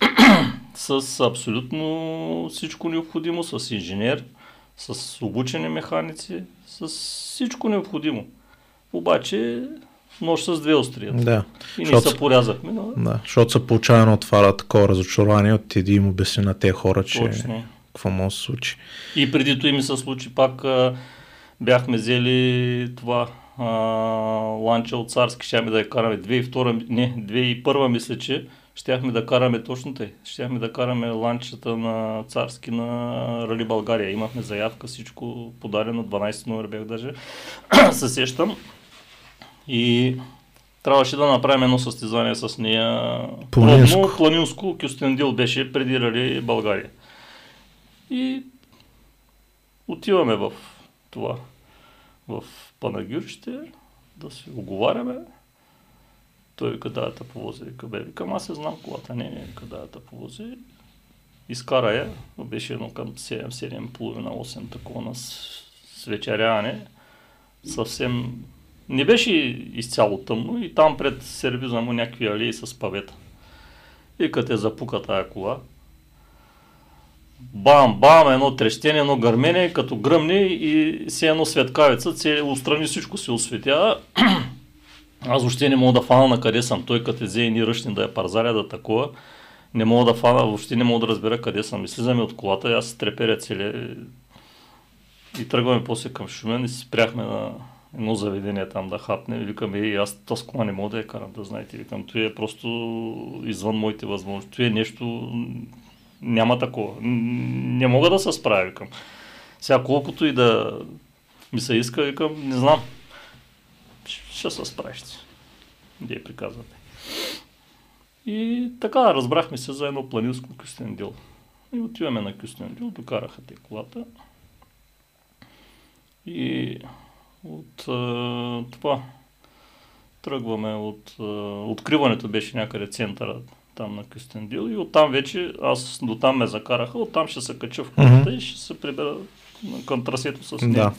с абсолютно всичко необходимо, с инженер, с обучени механици, с всичко необходимо. Обаче нощ с две острията. Да, И ние се порязахме, но да, защото се получава едно това такова разочарование от да им обясни на тези хора, че точно. Какво може да се случи. И преди това ми се случи пак, а, бяхме взели това а, ланча от Царски, щяхме да я караме 2002, не, 2001 мисля, че щяхме да караме точно тъй. Щяхме да караме ланчата на Царски на Рали България. Имахме заявка, всичко подадено, 12 номер бях даже, се сещам. И трябваше да направим едно състезание с нея. Планинско. Планинско, Кюстендил беше преди Рали България. И отиваме в това, в Панагюрище, да се оговаряме. Той вика, да, те повози. Вика, бе, викам, аз се знам колата. Не, не, вика, да, те повози. Изкара я, беше едно към 7, 7, половина, 8, такова на свечеряване. Съвсем не беше изцяло тъмно и там пред сервиза му някакви алии с павета. И като е запука тая кола, бам, бам, едно трещение, едно гърмене, като гръмне и се едно светкавица, цели, устрани всичко се осветява. Аз въобще не мога да фана на къде съм. Той като е взе ни ръчни да я парзаля да такова. Не мога да фана, въобще не мога да разбера къде съм. И слизаме от колата и аз се треперя цели. И тръгваме после към Шумен и си спряхме на едно заведение там да хапне. Викам, ей, аз тази не мога да я карам, да знаете. Викам, това е просто извън моите възможности. Това е нещо, няма такова. Не мога да се справя, викам. Сега колкото и да ми се иска, викам, не знам. Ще се справиш. Вие приказвате. И така, разбрахме се за едно планинско Кюстендил. И отиваме на Кюстендил, докараха те колата. И от а, това тръгваме от а, откриването беше някъде центъра там на Кюстендил и оттам вече аз до там ме закараха, оттам ще се кача в колата mm-hmm. и ще се прибера към трасето с нея. Да.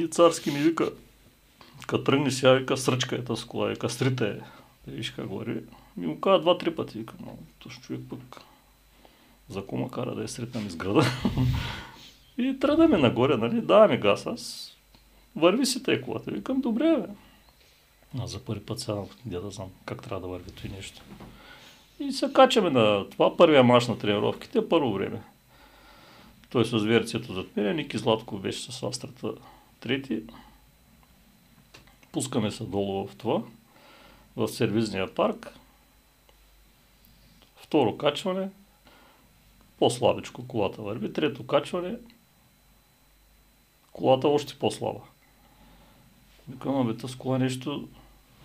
И царски ми вика, като тръгне сега, вика, сръчка е тази кола, вика, стрите е. Виж как говори. Ми му казва два-три пъти, вика, но този човек пък за кома кара да е сритнам из града. и тръгваме нагоре, нали, даваме газ, аз върви си тъй колата. Викам, добре, бе. Аз за първи път сега не да знам как трябва да върви това нещо. И се качаме на това първия мач на тренировките, първо време. Той с верцето зад мен, Ники Златко беше с астрата трети. Пускаме се долу в това, в сервизния парк. Второ качване, по-слабичко колата върви. Трето качване, колата още по-слаба. Викам, бе, с кола нещо,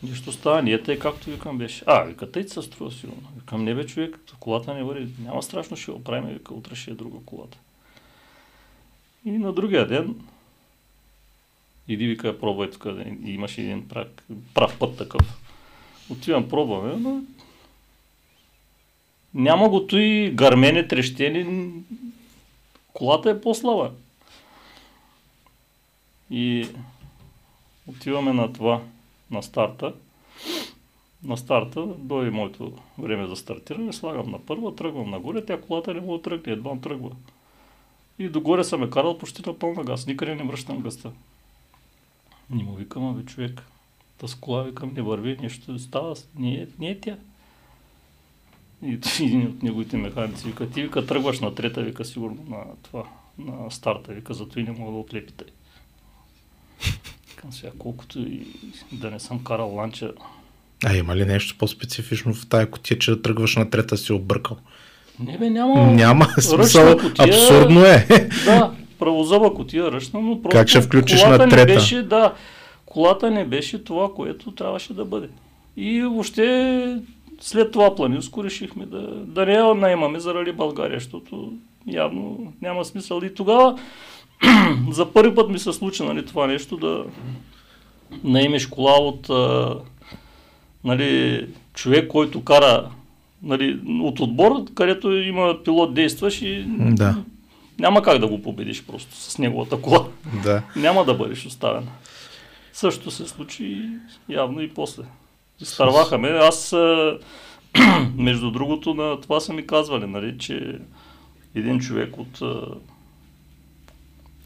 нещо става, ние тъй както викам беше. А, вика, тъй се струва сигурно. Викам, не бе човек, колата не върви, няма страшно, ще оправим, вика, утре ще е друга колата. И на другия ден, иди вика, пробвай тук, имаш един прав, прав път такъв. Отивам, пробваме, но няма го и гърмене, трещени, колата е по-слаба. И отиваме на това, на старта. На старта дойде моето време за стартиране, слагам на първа, тръгвам нагоре, тя колата не да тръгне, едва тръгва. И догоре съм е карал почти на пълна газ, никъде не връщам гъста. Не му викам, абе човек, с кола викам, не върви, нещо става, не е, не е тя. И един от неговите механици вика, ти вика, тръгваш на трета, вика, сигурно на това, на старта, вика, зато и не мога да отлепите. Към сега, колкото и да не съм карал ланча. А има ли нещо по-специфично в тая котия, че да тръгваш на трета си объркал? Не бе, няма. Няма смисъл. Котия, абсурдно е. Да, правозъба котия ръчна, но просто как ще включиш на трета? Не беше, да, колата не беше това, което трябваше да бъде. И въобще след това планинско решихме да, да не я наймаме заради България, защото явно няма смисъл. И тогава за първи път ми се случи нали, това нещо да наемеш кола от а, нали, човек, който кара нали, от отбор, където има пилот действаш и да. няма как да го победиш просто с неговата кола. Да. няма да бъдеш оставен. Също се случи явно и после. Изтърваха ме. Аз, между другото, на това са ми казвали, нали, че един човек от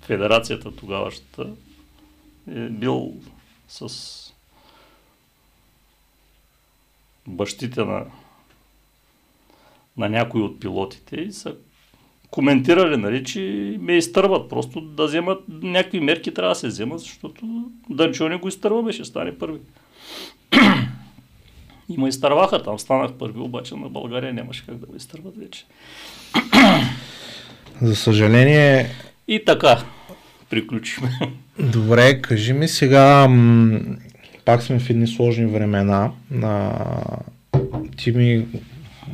федерацията тогавашната е бил с бащите на, на някои от пилотите и са коментирали, нали, че ме изтърват. Просто да вземат някакви мерки трябва да се вземат, защото Дънчо не го изтърва, беше стане първи. Има изтърваха там, станах първи, обаче на България нямаше как да го изтърват вече. За съжаление... И така, приключим. Добре, кажи ми сега, м- пак сме в едни сложни времена. А, ти ми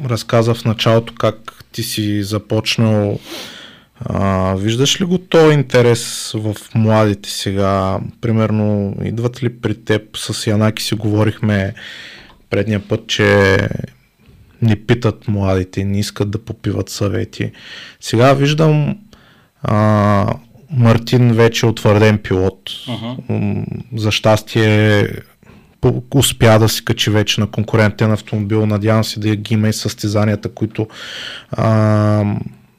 разказа в началото как ти си започнал А, виждаш ли го този интерес в младите сега? Примерно, идват ли при теб, с Янаки си говорихме предния път, че ни питат младите, не искат да попиват съвети. Сега виждам а, Мартин вече е утвърден пилот. Uh-huh. За щастие успя да се качи вече на конкурентен автомобил. Надявам се да ги има и състезанията, които а,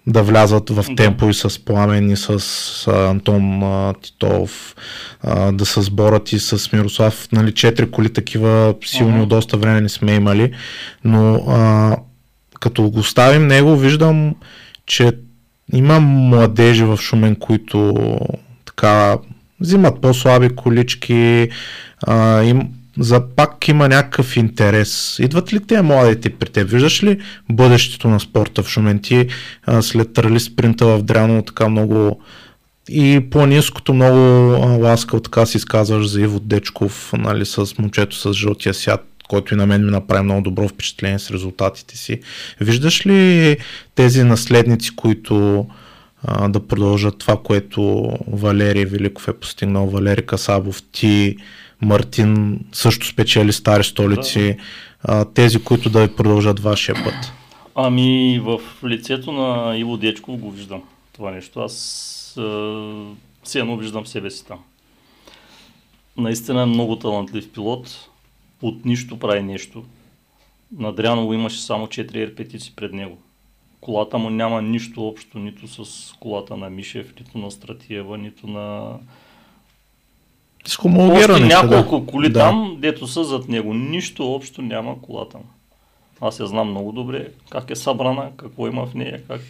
да влязат в темпо и с Пламен и с а, Антон а, Титов, а, да се сборят и с Мирослав. Нали, четири коли такива силни uh-huh. от доста време не сме имали, но а, като го ставим него, виждам, че има младежи в Шумен, които така взимат по-слаби колички, а, им, за пак има някакъв интерес. Идват ли те младите при теб? Виждаш ли бъдещето на спорта в Шумен? Ти а, след трали спринта в Дряново така много и планинското много ласкал така си изказваш за Иво Дечков, нали, с момчето с жълтия свят, който и на мен ми направи много добро впечатление с резултатите си. Виждаш ли тези наследници, които а, да продължат това, което Валерий Великов е постигнал, Валерий Касабов, ти, Мартин също спечели стари столици, да. тези, които да продължат вашия път? Ами в лицето на Иво Дечков го виждам това нещо. Аз все едно виждам себе си там. Наистина е много талантлив пилот. От нищо прави нещо. На Дряново имаше само 4 ерпетици пред него. Колата му няма нищо общо нито с колата на Мишев, нито на Стратиева, нито на с Още няколко да. коли да. там, дето са зад него. Нищо общо няма колата му. Аз я знам много добре, как е събрана, какво има в нея, как...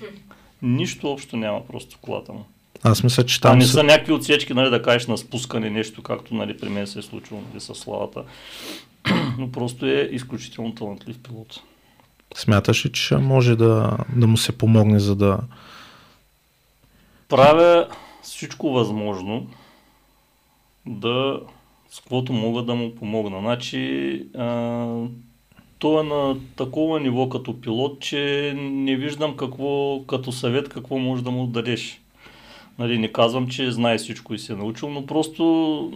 Нищо общо няма просто колата му. Аз мисля, че там. А не са някакви отсечки, нали, да кажеш на спускане нещо, както нали, при мен се е случило нали, с славата. Но просто е изключително талантлив пилот. Смяташ ли, че може да, да му се помогне, за да. Правя всичко възможно да с каквото мога да му помогна. Значи, а, то е на такова ниво като пилот, че не виждам какво, като съвет какво може да му дадеш. Нали, не казвам, че знае всичко и се е научил, но просто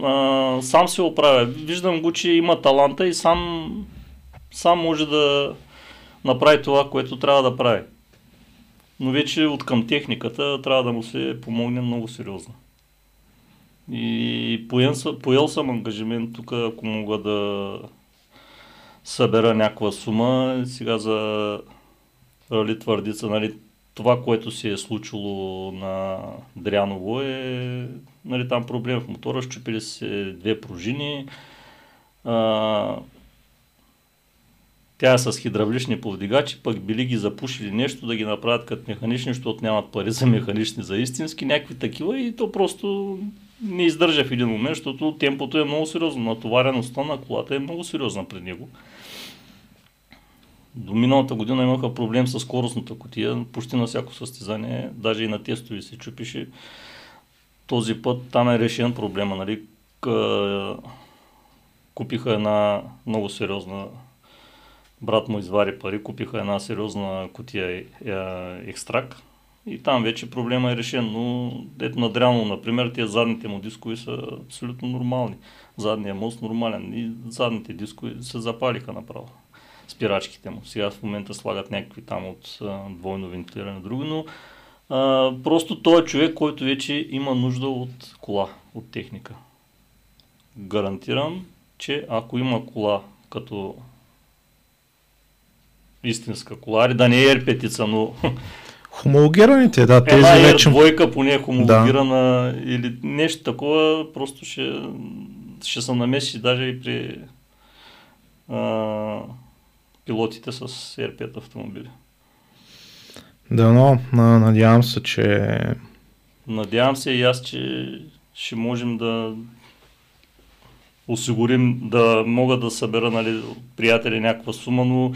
а, сам се оправя. Виждам го, че има таланта и сам, сам може да направи това, което трябва да прави. Но вече от към техниката трябва да му се помогне много сериозно. И поел, поел съм ангажимент тук, ако мога да събера някаква сума. Сега за Рали Твърдица, нали, това, което се е случило на Дряново е нали, там проблем в мотора, щупили се две пружини. А, тя е с хидравлични повдигачи, пък били ги запушили нещо да ги направят като механични, защото нямат пари за механични, за истински, някакви такива и то просто не издържа в един момент, защото темпото е много сериозно. Натовареността на колата е много сериозна при него. До миналата година имаха проблем с скоростната котия, почти на всяко състезание, даже и на тестови се чупише. Този път там е решен проблема. Нали? Купиха една много сериозна брат му извари пари, купиха една сериозна котия е, екстракт и там вече проблема е решен, но ето на Дряно, например, тези задните му дискови са абсолютно нормални. Задния мост нормален и задните дискови се запалиха направо. Спирачките му. Сега в момента слагат някакви там от а, двойно вентилиране друго, но а, просто той е човек, който вече има нужда от кола, от техника. Гарантирам, че ако има кола като истинска кола, да не е ерпетица, но Хомологираните, да, тези Една вече... двойка поне е хомологирана да. или нещо такова, просто ще, ще се намеси даже и при а, пилотите с R5 автомобили. Да, но надявам се, че... Надявам се и аз, че ще можем да осигурим да мога да събера нали, приятели някаква сума, но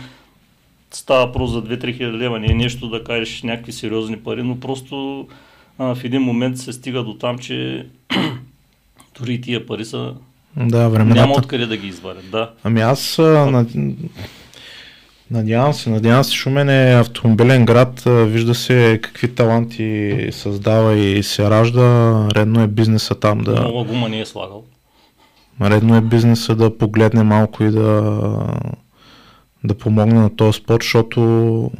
става въпрос за 2-3 хиляди лева, не е нещо да кажеш някакви сериозни пари, но просто а, в един момент се стига до там, че дори тия пари са да, времената. Няма откъде да ги изварят, да. Ами аз а, на... Надявам се, надявам се. Шумен е автомобилен град, вижда се какви таланти създава и се ражда. Редно е бизнеса там да... Нова гума не е слагал. Редно е бизнеса да погледне малко и да, да помогне на този спорт, защото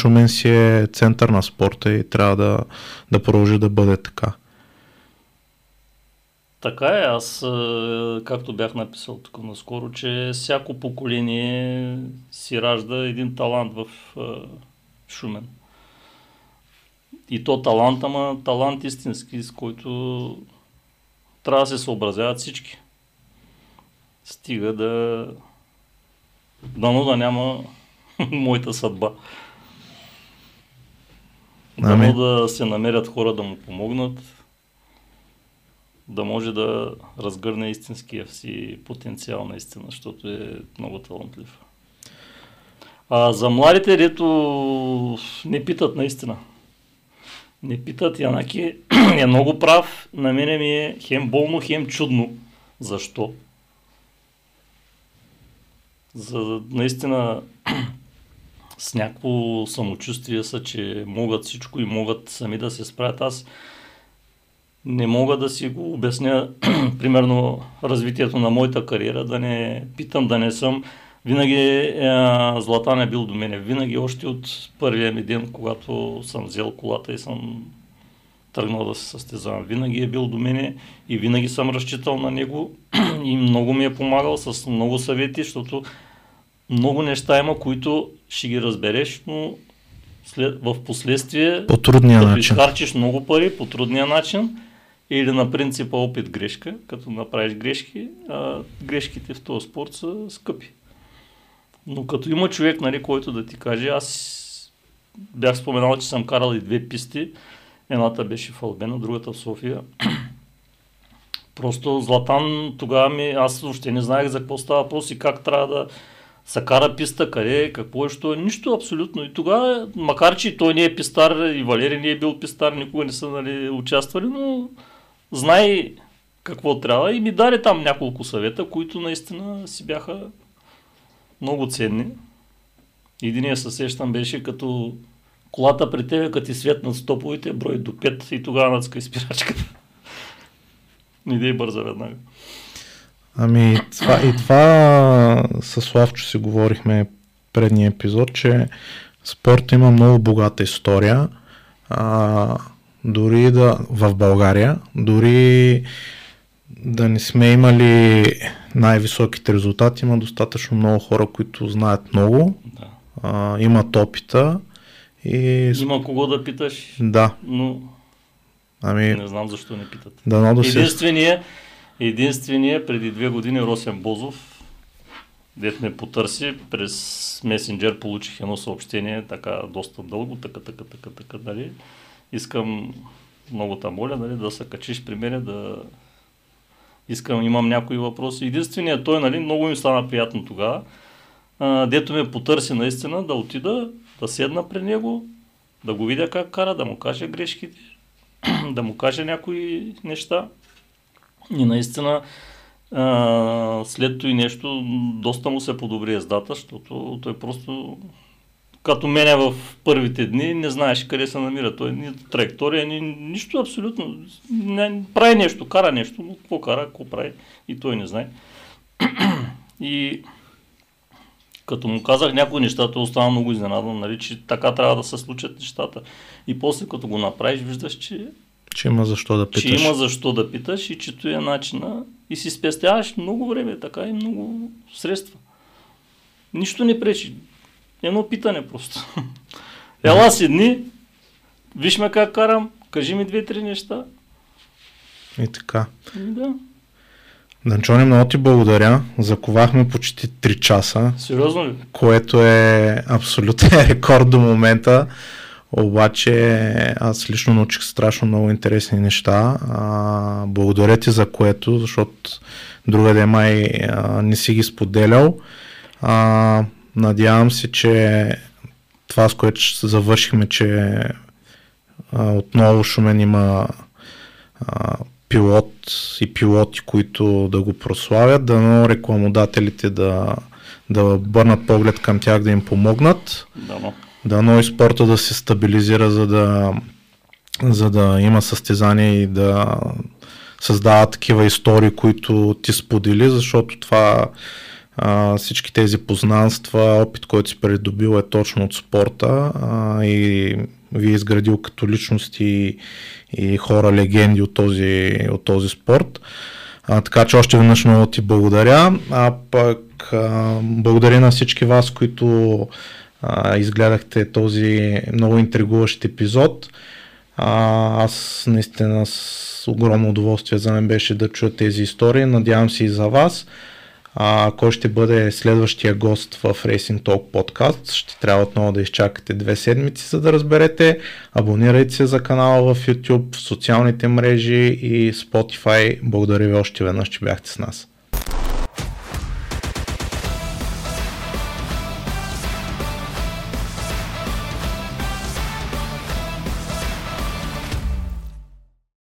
Шумен си е център на спорта и трябва да, да продължи да бъде така. Така е, аз както бях написал тук наскоро, че всяко поколение си ражда един талант в Шумен. И то талант, ама талант истински, с който трябва да се съобразяват всички. Стига да дано да няма моята съдба. Дано ами. да се намерят хора да му помогнат, да може да разгърне истинския си потенциал наистина, защото е много талантлив. А за младите, дето не питат наистина. Не питат, Янаки е много прав. На мене ми е хем болно, хем чудно. Защо? За наистина с някакво самочувствие са, че могат всичко и могат сами да се справят. Аз не мога да си го обясня, примерно, развитието на моята кариера, да не питам, да не съм. Винаги е, Златан е бил до мене. Винаги, още от първия ми ден, когато съм взел колата и съм тръгнал да се състезавам. Винаги е бил до мене и винаги съм разчитал на него и много ми е помагал с много съвети, защото много неща има, които ще ги разбереш, но след, в последствие по трудния начин. изхарчиш много пари по трудния начин или на принципа опит-грешка, като направиш грешки, а грешките в този спорт са скъпи. Но като има човек, нали, който да ти каже, аз бях споменал, че съм карал и две писти, едната беше в Албена, другата в София. Просто Златан тогава ми, аз въобще не знаех за какво става въпрос и как трябва да, са кара писта, къде, какво е, що е, нищо абсолютно. И тогава, макар че той не е пистар и Валери не е бил пистар, никога не са нали, участвали, но знае какво трябва и ми даде там няколко съвета, които наистина си бяха много ценни. Единия съсещам беше като колата при тебе, като ти светнат стоповете, брой до 5 и тогава нацка спирачката. Не дей бърза веднага. Ами това, и това с Славчо си говорихме предния епизод, че спорт има много богата история. А, дори да в България, дори да не сме имали най-високите резултати, има достатъчно много хора, които знаят много, да. а, имат опита и... Има кого да питаш, да. но ами... не знам защо не питат. Да, да Единственият Единствения преди две години Росен Бозов, дет ме потърси, през месенджер получих едно съобщение, така доста дълго, така, така, така, така, нали. Искам много та моля, нали, да се качиш при мен, да искам, имам някои въпроси. Единственият той, нали, много ми стана приятно тогава, дето ме потърси наистина да отида, да седна при него, да го видя как кара, да му каже грешките, да му каже някои неща. И наистина а, след и нещо, доста му се подобри ездата, защото той просто като мене в първите дни не знаеше къде се намира. Той ни траектория, ни, нищо абсолютно. Не, прави нещо, кара нещо, но какво кара, какво прави и той не знае. и като му казах някои неща, той остана много изненадан, нали, че така трябва да се случат нещата. И после като го направиш, виждаш, че че има защо да питаш. Че има защо да питаш и че той е начина и си спестяваш много време, така и много средства. Нищо не пречи. Едно питане просто. Ела си дни, виж ме как карам, кажи ми две-три неща. И така. Да. Данчони, много ти благодаря. Заковахме почти 3 часа. Сериозно ли? Което е абсолютен рекорд до момента. Обаче аз лично научих страшно много интересни неща. А, благодаря ти за което, защото другаде май а, не си ги споделял. А, надявам се, че това, с което завършихме, че а, отново Шумен има а, пилот и пилоти, които да го прославят, дано рекламодателите да, да бърнат поглед към тях, да им помогнат. Да, но. Дано и спорта да се стабилизира, за да, за да има състезания и да създава такива истории, които ти сподели, защото това а, всички тези познанства, опит, който си придобил е точно от спорта а, и ви е изградил като личности и, хора легенди от този, от този спорт. А, така че още веднъж много ти благодаря. А пък а, благодаря на всички вас, които а, изгледахте този много интригуващ епизод. А, аз наистина с огромно удоволствие за мен беше да чуя тези истории. Надявам се и за вас. А, кой ще бъде следващия гост в Racing Talk подкаст? Ще трябва отново да изчакате две седмици, за да разберете. Абонирайте се за канала в YouTube, в социалните мрежи и Spotify. Благодаря ви още веднъж, че бяхте с нас.